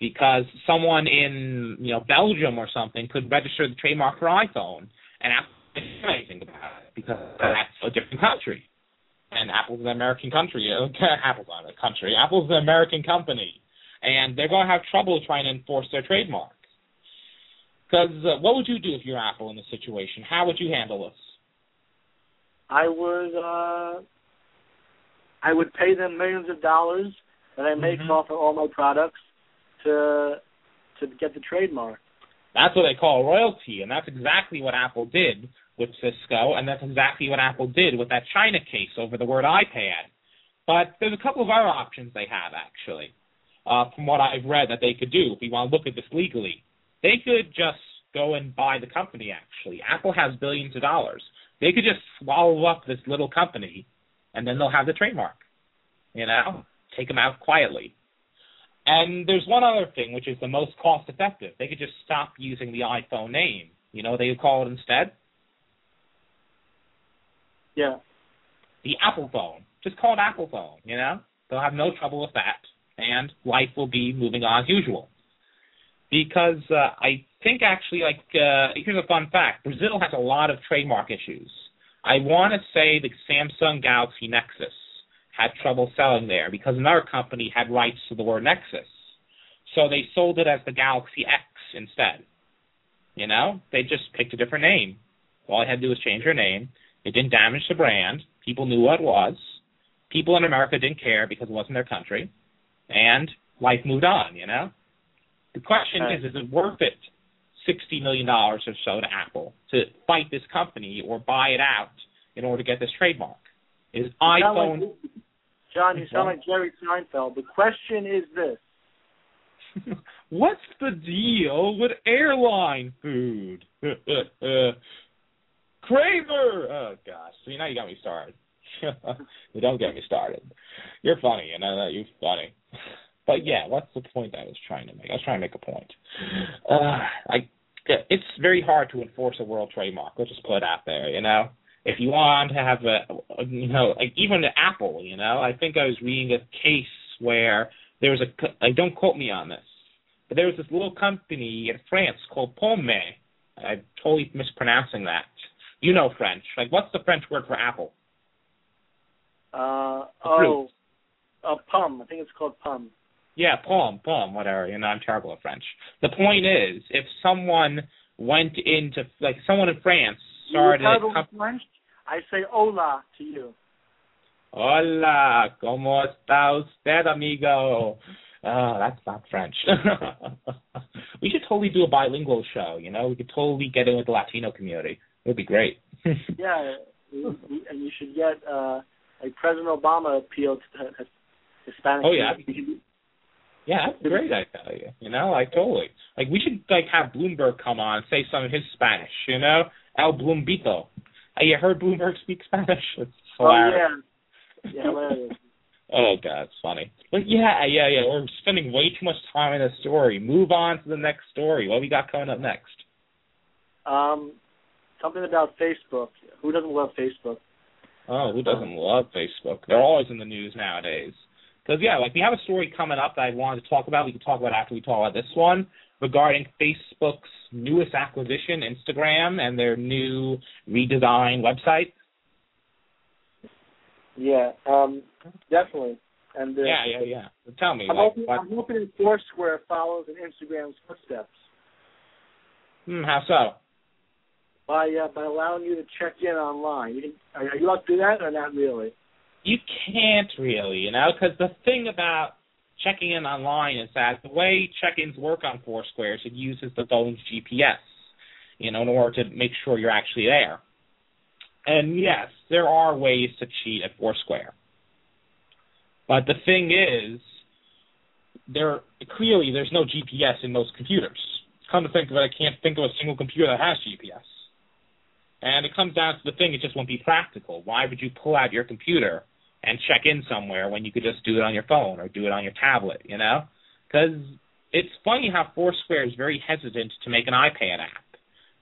Because someone in you know Belgium or something could register the trademark for iPhone, and Apple can't do anything about it because that's a different country. And Apple's an American country. Apple's not a country. Apple's an American company, and they're going to have trouble trying to enforce their trademark. Because uh, what would you do if you're Apple in this situation? How would you handle this? I would uh I would pay them millions of dollars that I make Mhm. off of all my products to to get the trademark. That's what they call royalty, and that's exactly what Apple did with Cisco, and that's exactly what Apple did with that China case over the word iPad. But there's a couple of other options they have actually, uh, from what I've read that they could do if we want to look at this legally. They could just go and buy the company. Actually, Apple has billions of dollars. They could just swallow up this little company, and then they'll have the trademark. You know, take them out quietly. And there's one other thing, which is the most cost effective. They could just stop using the iPhone name. You know, they would call it instead Yeah. the Apple phone. Just call it Apple phone. You know, they'll have no trouble with that, and life will be moving on as usual. Because uh, I think actually, like, uh, here's a fun fact: Brazil has a lot of trademark issues. I want to say the Samsung Galaxy Nexus had trouble selling there because another company had rights to the word Nexus, so they sold it as the Galaxy X instead. You know, they just picked a different name. All I had to do was change their name. It didn't damage the brand. People knew what it was. People in America didn't care because it wasn't their country, and life moved on. You know. The question Right. is: Is it worth it, sixty million dollars or so to Apple to fight this company or buy it out in order to get this trademark? Is iPhone like- Jon, you sound like Jerry Seinfeld. The question is this. What's the deal with airline food? Kramer! Oh gosh, see now you got me started. you don't get me started. You're funny, and I know you're funny. But yeah, what's the point I was trying to make? I was trying to make a point. Uh, I, it's very hard to enforce a world trademark. Let's just put it out there, you know. If you want to have a, you know, like even Apple, you know, I think I was reading a case where there was a, like, don't quote me on this, but there was this little company in France called Pomme. I'm totally mispronouncing that. You know French. Like, what's the French word for apple? Uh, oh, a pum. I think it's called pum. Yeah, poem, poem, whatever. You know, I'm terrible at French. The point is, if someone went into, like, someone in France started You're a terrible comp- with French? I say hola to you. Hola, ¿cómo está usted, amigo? Oh, that's not French. we should totally do a bilingual show, you know? We could totally get in with the Latino community. It would be great. Yeah, and you should get uh, like President Obama appealed to to Hispanic. Oh, yeah. community. Yeah, that's great. I tell you, you know, like totally. Like we should like have Bloomberg come on and say some of his Spanish. You know, El Bloombito. Hey, you heard Bloomberg speak Spanish? It's Oh yeah, yeah, hilarious. Oh god, it's funny. But yeah, yeah, yeah. We're spending way too much time in this story. Move on to the next story. What we got coming up next? Um, something about Facebook. Who doesn't love Facebook? Oh, who doesn't love Facebook? They're always in the news nowadays. Because yeah, like we have a story coming up that I wanted to talk about. We can talk about after we talk about this one regarding Facebook's newest acquisition, Instagram, and their new redesigned website. Yeah, um, definitely. And uh, Yeah, yeah, yeah. So tell me, I'm like, hoping, what? I'm hoping Foursquare follows in Instagram's footsteps Hmm, how so? by uh, by allowing you to check in online. You can, are, are you allowed to do that or not really? You can't really, you know, because the thing about checking in online is that the way check-ins work on Foursquare is it uses the phone's GPS, you know, in order to make sure you're actually there. And yes, there are ways to cheat at Foursquare. But the thing is, there clearly there's no GPS in most computers. Come to think of it, I can't think of a single computer that has GPS. And it comes down to the thing, it just won't be practical. Why would you pull out your computer and check in somewhere when you could just do it on your phone or do it on your tablet, you know? Because it's funny how Foursquare is very hesitant to make an iPad app.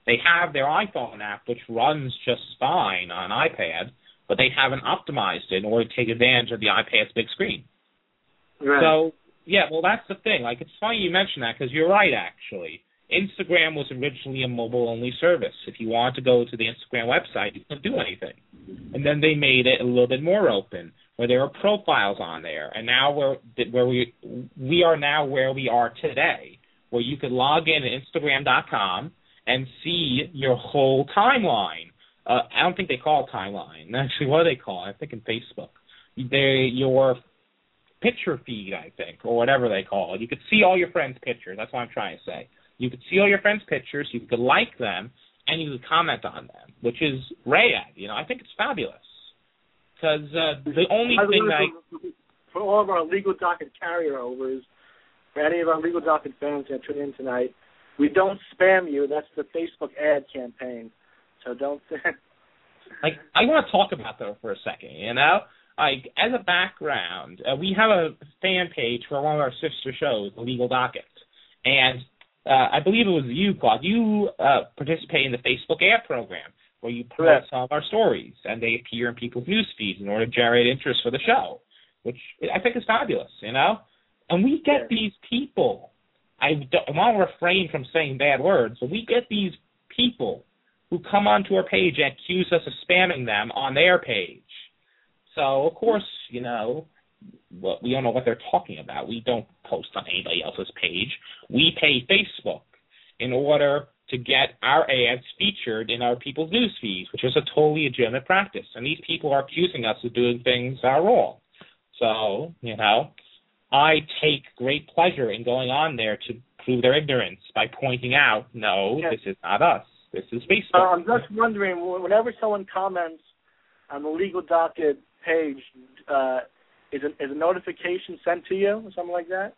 They have their iPhone app, which runs just fine on iPad, but they haven't optimized it in order to take advantage of the iPad's big screen. Right. So, yeah, well, that's the thing. Like, it's funny you mention that because you're right, actually. Instagram was originally a mobile only service. If you wanted to go to the Instagram website, you couldn't do anything. And then they made it a little bit more open, where there are profiles on there. And now we're where we we are now where we are today, where you could log in at Instagram.com and see your whole timeline. Uh, I don't think they call it timeline. Actually, what do they call it? I think in Facebook. They your picture feed, I think, or whatever they call it. You could see all your friends' pictures. That's what I'm trying to say. You could see all your friends' pictures, you could like them, and you could comment on them, which is rad. You know, I think it's fabulous. Because uh, the only thing that for, for all of our legal docket carrier overs, for any of our legal docket fans that tune in tonight, we don't spam you. That's the Facebook ad campaign. So don't. like I want to talk about that for a second. You know, like as a background, uh, we have a fan page for one of our sister shows, the Legal Docket, and uh, I believe it was you, Claude. You uh, participate in the Facebook ad program where you Correct. some of our stories, and they appear in people's news feeds in order to generate interest for the show, which I think is fabulous. You know, and we get Yeah. these people. I, I want to refrain from saying bad words, but we get these people who come onto our page and accuse us of spamming them on their page. So of course, you know, what we don't know what they're talking about. We don't post on anybody else's page. We pay Facebook in order to get our ads featured in our people's news feeds, which is a totally legitimate practice. And these people are accusing us of doing things that are wrong. So, you know, I take great pleasure in going on there to prove their ignorance by pointing out, no, Yes. this is not us. This is Uh, Facebook. I'm just wondering, whenever someone comments on the legal docket page, uh, is a, is a notification sent to you or something like that?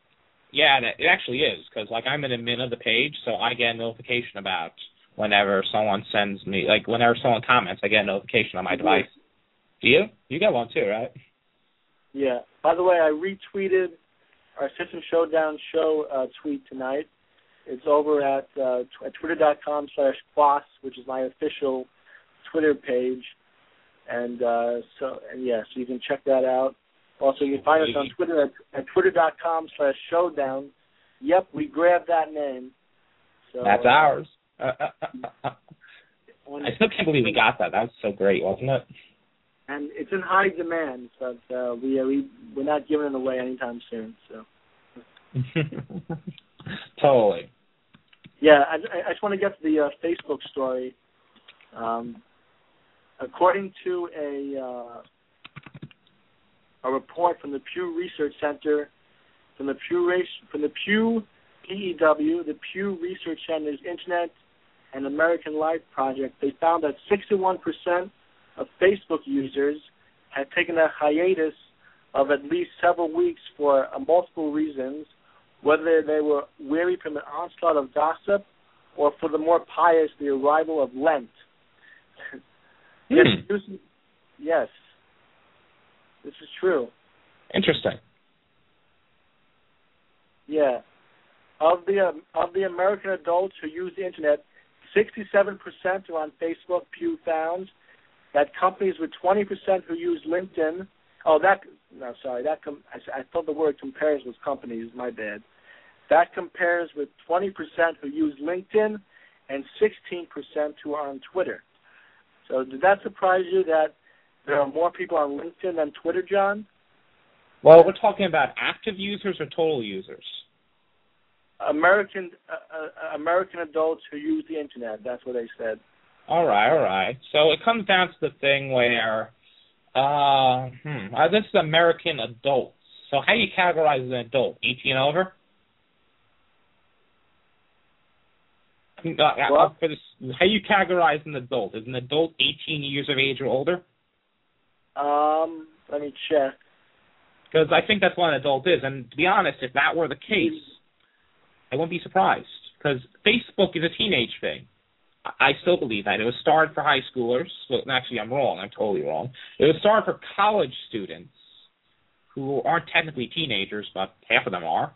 Yeah, and it it actually is because like I'm an admin of the page, so I get a notification about whenever someone sends me like whenever someone comments, I get a notification on my device. Do you? You get one too, right? Yeah. By the way, I retweeted our System Showdown show uh, tweet tonight. It's over at, uh, at twitter.com slash quas, which is my official Twitter page. And uh, so, and yeah, so you can check that out. Also, you can find us on Twitter at, at twitter.com slash showdown. Yep, we grabbed that name. So, That's uh, ours. Uh, uh, uh. I still can't believe we got that. That was so great, wasn't it? and it's in high demand, but uh, we, we we're not giving it away anytime soon. So. totally. Yeah, I, I just want to get to the uh, Facebook story. Um, according to a uh, a report from the Pew Research Center, from the Pew Race, from the Pew PEW, the Pew Research Center's Internet and American Life project, they found that 61% of Facebook users had taken a hiatus of at least several weeks for uh, multiple reasons, whether they were weary from an onslaught of gossip or for the more pious, the arrival of Lent. Yes, Hmm. yes, this is true. Interesting. Yeah, of the um, of the American adults who use the internet, 67% are on Facebook. Pew found that companies with 20% who use LinkedIn. Oh, that no, sorry, that com- I, I thought the word compares with companies. My bad. That compares with 20% who use LinkedIn and 16% who are on Twitter. So, did that surprise you that there are more people on LinkedIn than Twitter, Jon? Well, we're talking about active users or total users. American uh, uh, American adults who use the internet. That's what they said. All right, all right. So it comes down to the thing where Uh, hmm. Uh, this is American adults. So how do you categorize an adult? 18 over? Uh, uh, for this, how do you categorize an adult? Is an adult 18 years of age or older? Um, let me check. Because I think that's what an adult is. And to be honest, if that were the case, I wouldn't be surprised. Because Facebook is a teenage thing. I still believe that. It was started for high schoolers. Well, actually, I'm wrong. I'm totally wrong. It was started for college students who aren't technically teenagers, but half of them are.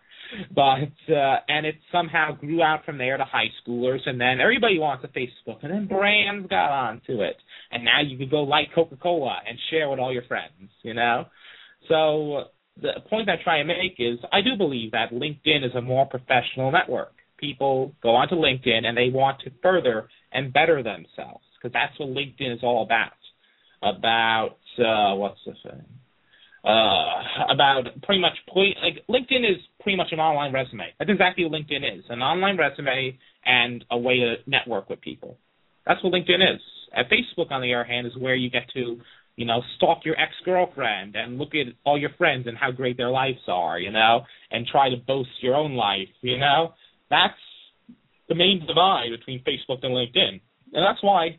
But uh, and it somehow grew out from there to high schoolers, and then everybody wants a Facebook, and then brands got onto it, and now you can go like Coca-Cola and share with all your friends, you know. So the point I try to make is, I do believe that LinkedIn is a more professional network. People go onto LinkedIn and they want to further and better themselves because that's what LinkedIn is all about. About uh, what's the thing? Uh, about pretty much like LinkedIn is pretty much an online resume. That's exactly what LinkedIn is: an online resume and a way to network with people. That's what LinkedIn is. At Facebook, on the other hand, is where you get to, you know, stalk your ex girlfriend and look at all your friends and how great their lives are, you know, and try to boast your own life, you know. That's the main divide between Facebook and LinkedIn, and that's why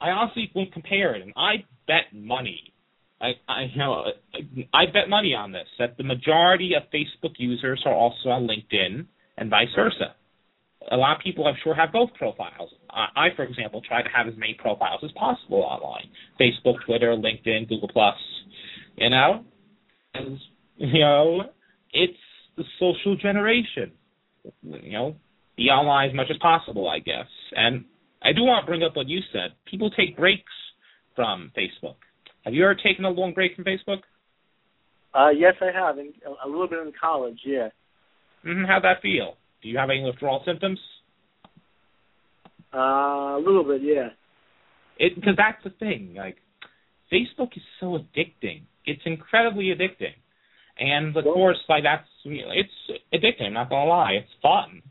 I honestly wouldn't compare it. And I bet money I, I you know I bet money on this that the majority of Facebook users are also on LinkedIn and vice versa. A lot of people, I'm sure, have both profiles. I, I for example, try to have as many profiles as possible online: Facebook, Twitter, LinkedIn, Google Plus. You know, and, you know, it's the social generation. You know, be online as much as possible, I guess. And I do want to bring up what you said. People take breaks from Facebook. Have you ever taken a long break from Facebook? Uh, yes, I have. In, a little bit in college, yeah. Mm-hmm. How'd that feel? Do you have any withdrawal symptoms? Uh, a little bit, yeah. It because that's the thing. Like, Facebook is so addicting. It's incredibly addicting, and of Well- course, like that's it's addicting. I'm not gonna lie, it's fun.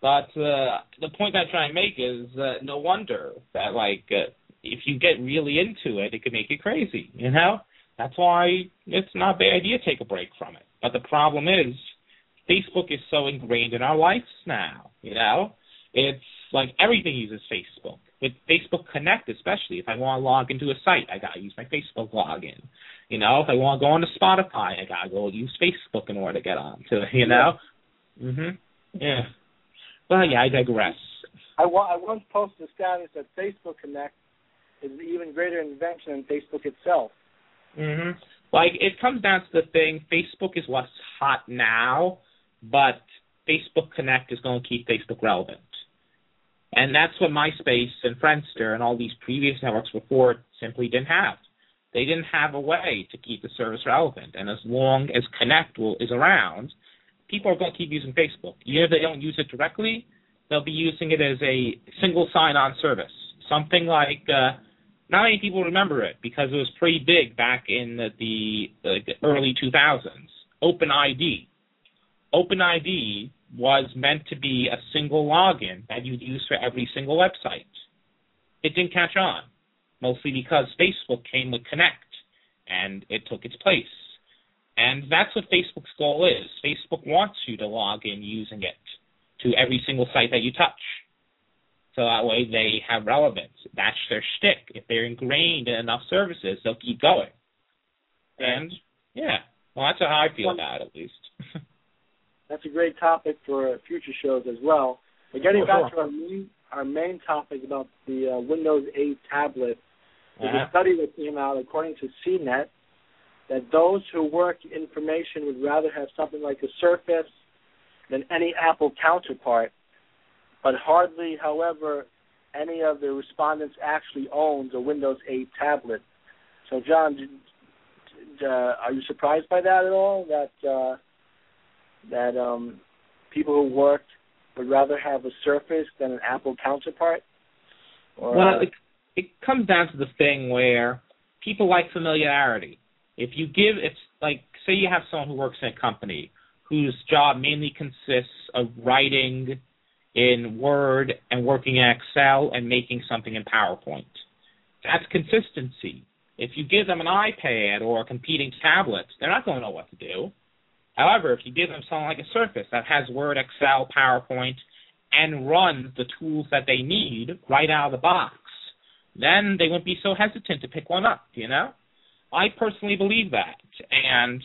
But uh, the point I'm trying to make is uh, no wonder that like uh, if you get really into it, it could make you crazy. You know, that's why it's not a bad idea to take a break from it. But the problem is, Facebook is so ingrained in our lives now. You know, it's like everything uses Facebook. With Facebook Connect, especially, if I want to log into a site, I gotta use my Facebook login. You know, if I want to go on to Spotify, I gotta go use Facebook in order to get on to. You know. Mhm. Yeah. Well, yeah, I digress. I, wa- I once posted a status that Facebook Connect is an even greater invention than Facebook itself. hmm Like it comes down to the thing. Facebook is what's hot now, but Facebook Connect is going to keep Facebook relevant, and that's what MySpace and Friendster and all these previous networks before simply didn't have. They didn't have a way to keep the service relevant, and as long as Connect will, is around, people are going to keep using Facebook. Even if they don't use it directly, they'll be using it as a single sign-on service, something like. Uh, not many people remember it because it was pretty big back in the, the, the early 2000s. OpenID. OpenID was meant to be a single login that you'd use for every single website. It didn't catch on, mostly because Facebook came with Connect and it took its place. And that's what Facebook's goal is. Facebook wants you to log in using it to every single site that you touch. So that way they have relevance. That's their shtick. If they're ingrained in enough services, they'll keep going. And yeah, well, that's how I feel about it, at least. That's a great topic for future shows as well. But getting Oh, back sure. to our main, our main topic about the uh, Windows 8 tablet, there's Uh-huh. a study that came out, according to CNET, that those who work information would rather have something like a Surface than any Apple counterpart. But hardly, however, any of the respondents actually owns a Windows 8 tablet. So, Jon, d- d- uh, are you surprised by that at all? That uh, that um, people who worked would rather have a Surface than an Apple counterpart? Or, Well, it, it comes down to the thing where people like familiarity. If you give, it's like, say you have someone who works in a company whose job mainly consists of writing in Word and working in Excel and making something in PowerPoint. That's consistency. If you give them an iPad or a competing tablet, they're not going to know what to do. However, if you give them something like a Surface that has Word, Excel, PowerPoint, and runs the tools that they need right out of the box, then they wouldn't be so hesitant to pick one up, you know? I personally believe that. And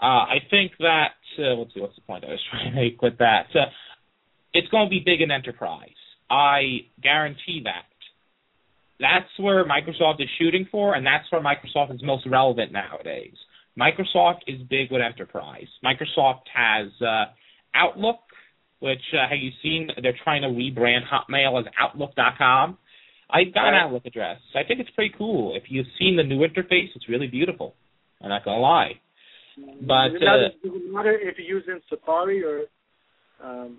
uh, I think that, uh, let's see, what's the point I was trying to make with that? Uh, it's going to be big in enterprise. I guarantee that. That's where Microsoft is shooting for, and that's where Microsoft is most relevant nowadays. Microsoft is big with enterprise. Microsoft has uh, Outlook, which uh, have you seen? They're trying to rebrand Hotmail as Outlook.com. I've got an Outlook address. I think it's pretty cool. If you've seen the new interface, it's really beautiful. I'm not gonna lie. But does it matter, uh, does it matter if you're using Safari or um,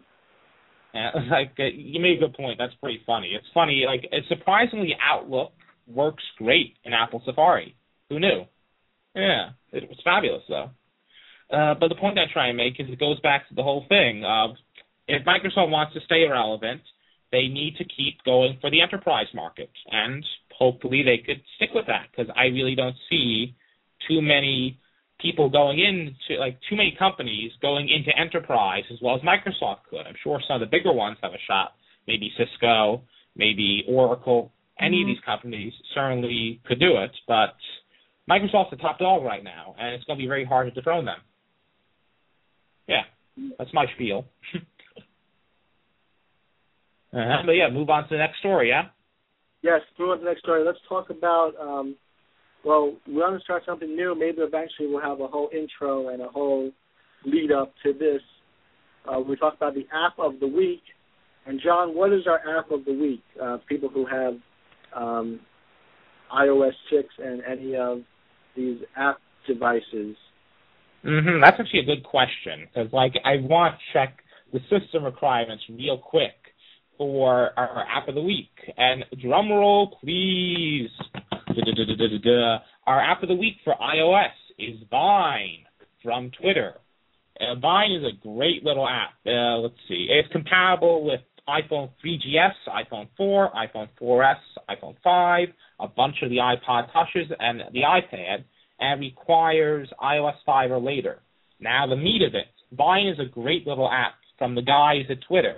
yeah, like uh, you made a good point. That's pretty funny. It's funny. Like it's surprisingly, Outlook works great in Apple Safari. Who knew? Yeah, it was fabulous though. Uh, but the point I try and make is it goes back to the whole thing of if Microsoft wants to stay relevant, they need to keep going for the enterprise market, and hopefully they could stick with that because I really don't see too many people going into like too many companies going into enterprise as well as Microsoft could. I'm sure some of the bigger ones have a shot. Maybe Cisco, maybe Oracle. Any mm-hmm. of these companies certainly could do it, but Microsoft's the top dog right now, and it's going to be very hard to dethrone them. Yeah, that's my spiel. uh-huh. But yeah, move on to the next story. Yeah. Yes, move on to the next story. Let's talk about um, well, we want to start something new. Maybe eventually we'll have a whole intro and a whole lead up to this. Uh, we talk about the app of the week. And Jon, what is our app of the week? Uh, people who have um, iOS 6 and any of these app devices. Mm-hmm. That's actually a good question because, like, I want to check the system requirements real quick for our app of the week. And drum roll, please. Our app of the week for iOS is Vine from Twitter. Uh, Vine is a great little app. Uh, let's see. It's compatible with iPhone 3GS, iPhone 4, iPhone 4S, iPhone 5, a bunch of the iPod Touches, and the iPad, and requires iOS 5 or later. Now, the meat of it, Vine is a great little app from the guys at Twitter.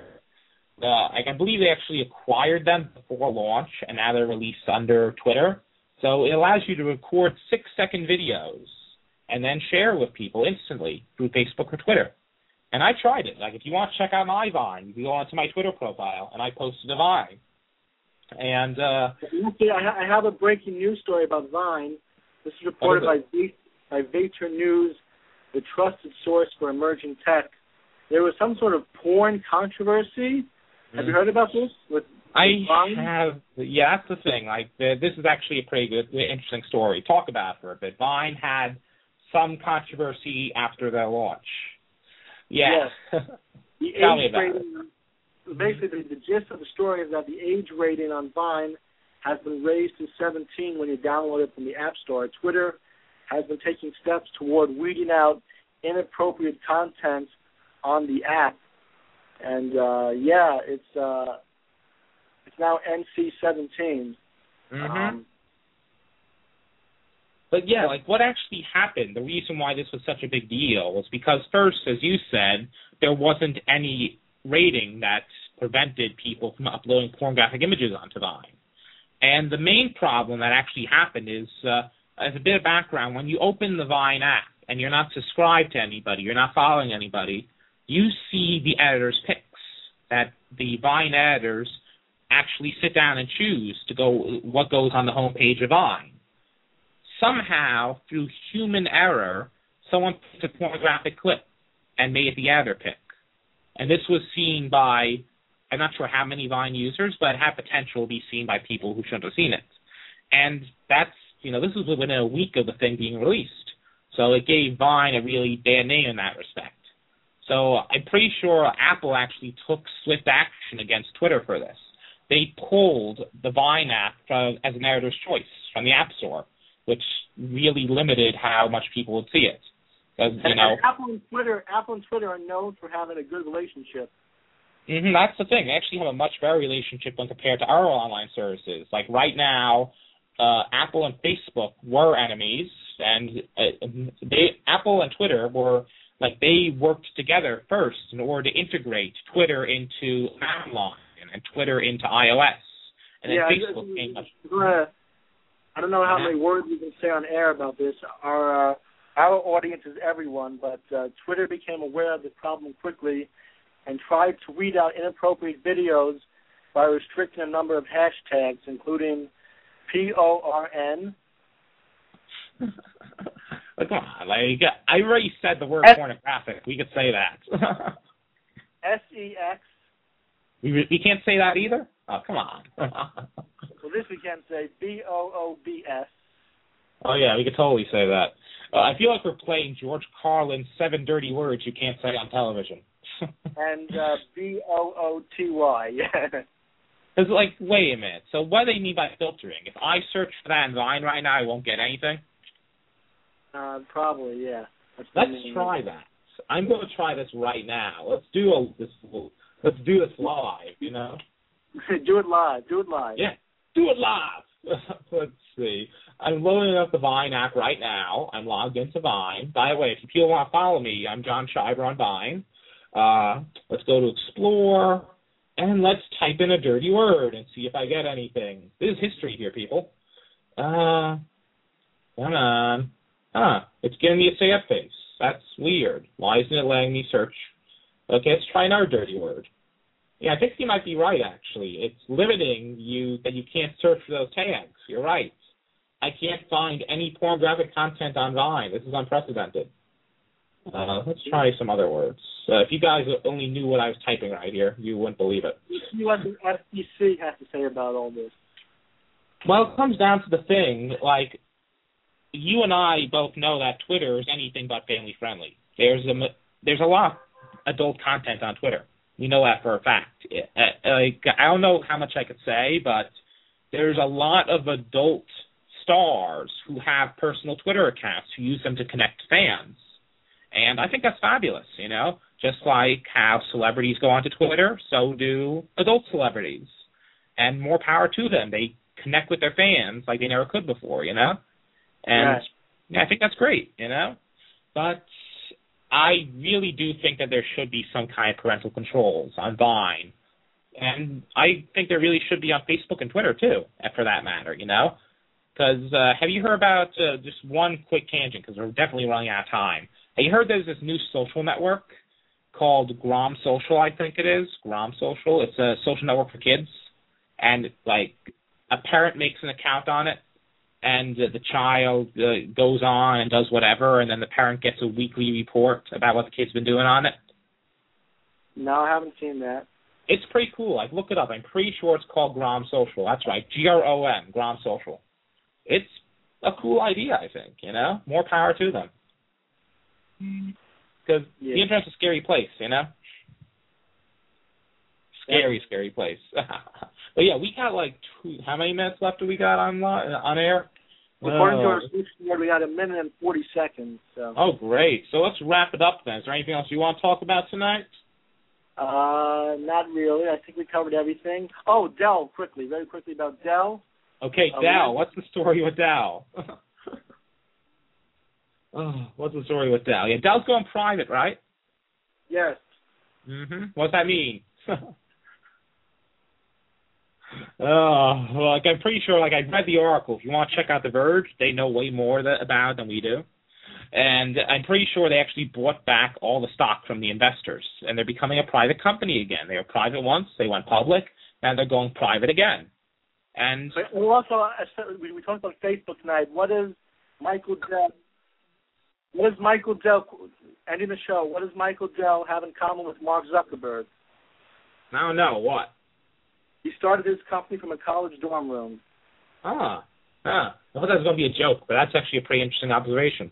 Uh, I believe they actually acquired them before launch, and now they're released under Twitter. So it allows you to record six second videos and then share with people instantly through Facebook or Twitter. And I tried it. Like if you want to check out my Vine, you can go onto my Twitter profile and I posted a Vine. And uh I have a breaking news story about Vine. This is reported by v- by Vator News, the trusted source for emerging tech. There was some sort of porn controversy. Have you heard about this with I have, yeah, that's the thing. Like, uh, this is actually a pretty good, interesting story. Talk about it for a bit. Vine had some controversy after their launch. Yeah. Yes. The Tell me about rating, it. Basically, the gist of the story is that the age rating on Vine has been raised to 17 when you download it from the App Store. Twitter has been taking steps toward weeding out inappropriate content on the app. And uh yeah, it's uh it's now NC-17. Mm-hmm. Um, but yeah, like what actually happened? The reason why this was such a big deal was because first, as you said, there wasn't any rating that prevented people from uploading pornographic images onto Vine. And the main problem that actually happened is, uh, as a bit of background, when you open the Vine app and you're not subscribed to anybody, you're not following anybody, you see the editor's picks that the Vine editors actually sit down and choose to go what goes on the homepage of Vine. Somehow, through human error, someone picked a pornographic clip and made it the editor pick. And this was seen by, I'm not sure how many Vine users, but it had potential to be seen by people who shouldn't have seen it. And that's, you know, this was within a week of the thing being released. So it gave Vine a really bad name in that respect. So I'm pretty sure Apple actually took swift action against Twitter for this they pulled the Vine app from, as an editor's choice from the App Store, which really limited how much people would see it. Because you know, Apple and Twitter, Apple and Twitter are known for having a good relationship. Mm-hmm, that's the thing. They actually have a much better relationship when compared to our online services. Like right now, uh, Apple and Facebook were enemies, and uh, they Apple and Twitter were like they worked together first in order to integrate Twitter into Limelight and Twitter into iOS, and then yeah, Facebook I, came up. I don't know how many words we can say on air about this. Our uh, our audience is everyone, but uh, Twitter became aware of the problem quickly and tried to weed out inappropriate videos by restricting a number of hashtags, including P O R N. Come on, like I already said the word S- pornographic. We could say that. S E X. we we can't say that either. Oh come on. Well, this we can say B O O B S. oh yeah, we could totally say that. Uh, I feel like we're playing George Carlin's Seven Dirty Words You Can't Say on Television. and uh, B O O T Y. Yeah. It's like, wait a minute. So what do they mean by filtering? If I search for that in Vine right now, I won't get anything. Uh, probably, yeah. That's Let's try that. I'm going to try this right now. Let's do a this. Let's do this live. You know. do it live. Do it live. Yeah. Do it live. Let's see. I'm loading up the Vine app right now. I'm logged into Vine. By the way, if people want to follow me, I'm Jon Scheiber on Vine. Uh, let's go to Explore and let's type in a dirty word and see if I get anything. This is history here, people. Uh, come on. Huh, it's giving me a up face. That's weird. Why isn't it letting me search? Okay, let's try another dirty word. Yeah, I think you might be right, actually. It's limiting you that you can't search for those tags. You're right. I can't find any pornographic content on Vine. This is unprecedented. Uh, let's try some other words. Uh, if you guys only knew what I was typing right here, you wouldn't believe it. What the FTC has to say about all this. Well, it comes down to the thing, like, you and I both know that Twitter is anything but family friendly. There's a there's a lot of adult content on Twitter. We know that for a fact. Like I don't know how much I could say, but there's a lot of adult stars who have personal Twitter accounts who use them to connect fans. And I think that's fabulous, you know? Just like how celebrities go onto Twitter, so do adult celebrities. And more power to them. They connect with their fans like they never could before, you know? And Right. yeah, I think that's great, you know? But I really do think that there should be some kind of parental controls on Vine. And I think there really should be on Facebook and Twitter too, for that matter, you know? Because uh, have you heard about uh, just one quick tangent? Because we're definitely running out of time. Have you heard there's this new social network called Grom Social? I think it is Grom Social. It's a social network for kids, and like a parent makes an account on it, and uh, the child uh, goes on and does whatever, and then the parent gets a weekly report about what the kid's been doing on it. No, I haven't seen that. It's pretty cool. Like look it up. I'm pretty sure it's called Grom Social. That's right, G R O M, Grom Social. It's a cool idea, I think. You know, more power to them. Because Yeah. the internet's a scary place, you know. Scary, scary place. but yeah, we got like two, how many minutes left do we got on on air? According to Oh. our switchboard, we got a minute and 40 seconds. So. Oh, great. So let's wrap it up then. Is there anything else you want to talk about tonight? Uh, not really. I think we covered everything. Oh, Dell, quickly, very quickly about Dell. Okay, Dow. yeah. What's the story with Dell? oh, what's the story with Dell? Yeah, Dell's going private, right? Yes. hmm What's that mean? oh, well, like I'm pretty sure. Like I read the article. If you want to check out The Verge, they know way more that, about it than we do. And I'm pretty sure they actually bought back all the stock from the investors, and they're becoming a private company again. They were private once, they went public, now they're going private again. And But well, also, uh, said- we, we talked about Facebook tonight. What is Michael Dell? What does Michael Dell, ending the show, what does Michael Dell have in common with Mark Zuckerberg? I don't know what. He started his company from a college dorm room. Ah, ah. I thought that was going to be a joke, but that's actually a pretty interesting observation.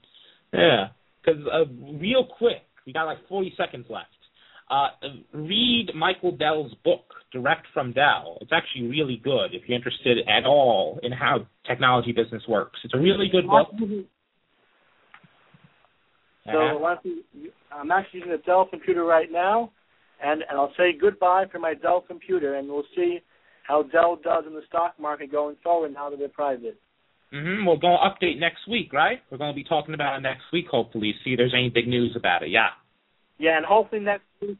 Yeah, because uh, real quick, we got like 40 seconds left. Uh, read Michael Dell's book, Direct from Dell. It's actually really good if you're interested at all in how technology business works. It's a really good book. So Uh-huh. don't we- I'm actually using a Dell computer right now, and, and I'll say goodbye for my Dell computer, and we'll see how Dell does in the stock market going forward now that they're private. Mm-hmm. We're going to update next week, right? We're going to be talking about it next week, hopefully. See if there's any big news about it. Yeah. Yeah, and hopefully next week,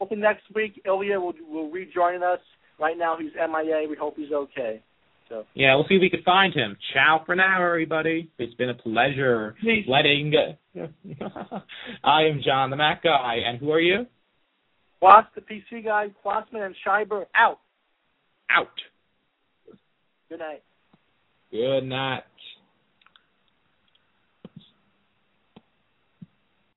hopefully next week Ilya will will rejoin us. Right now he's MIA. We hope he's okay. So Yeah, we'll see if we can find him. Ciao for now, everybody. It's been a pleasure Peace. letting. I am Jon, the Mac guy, and who are you? Quas, the PC guy, Kwassman and Scheiber out. Out. Good night. Good night.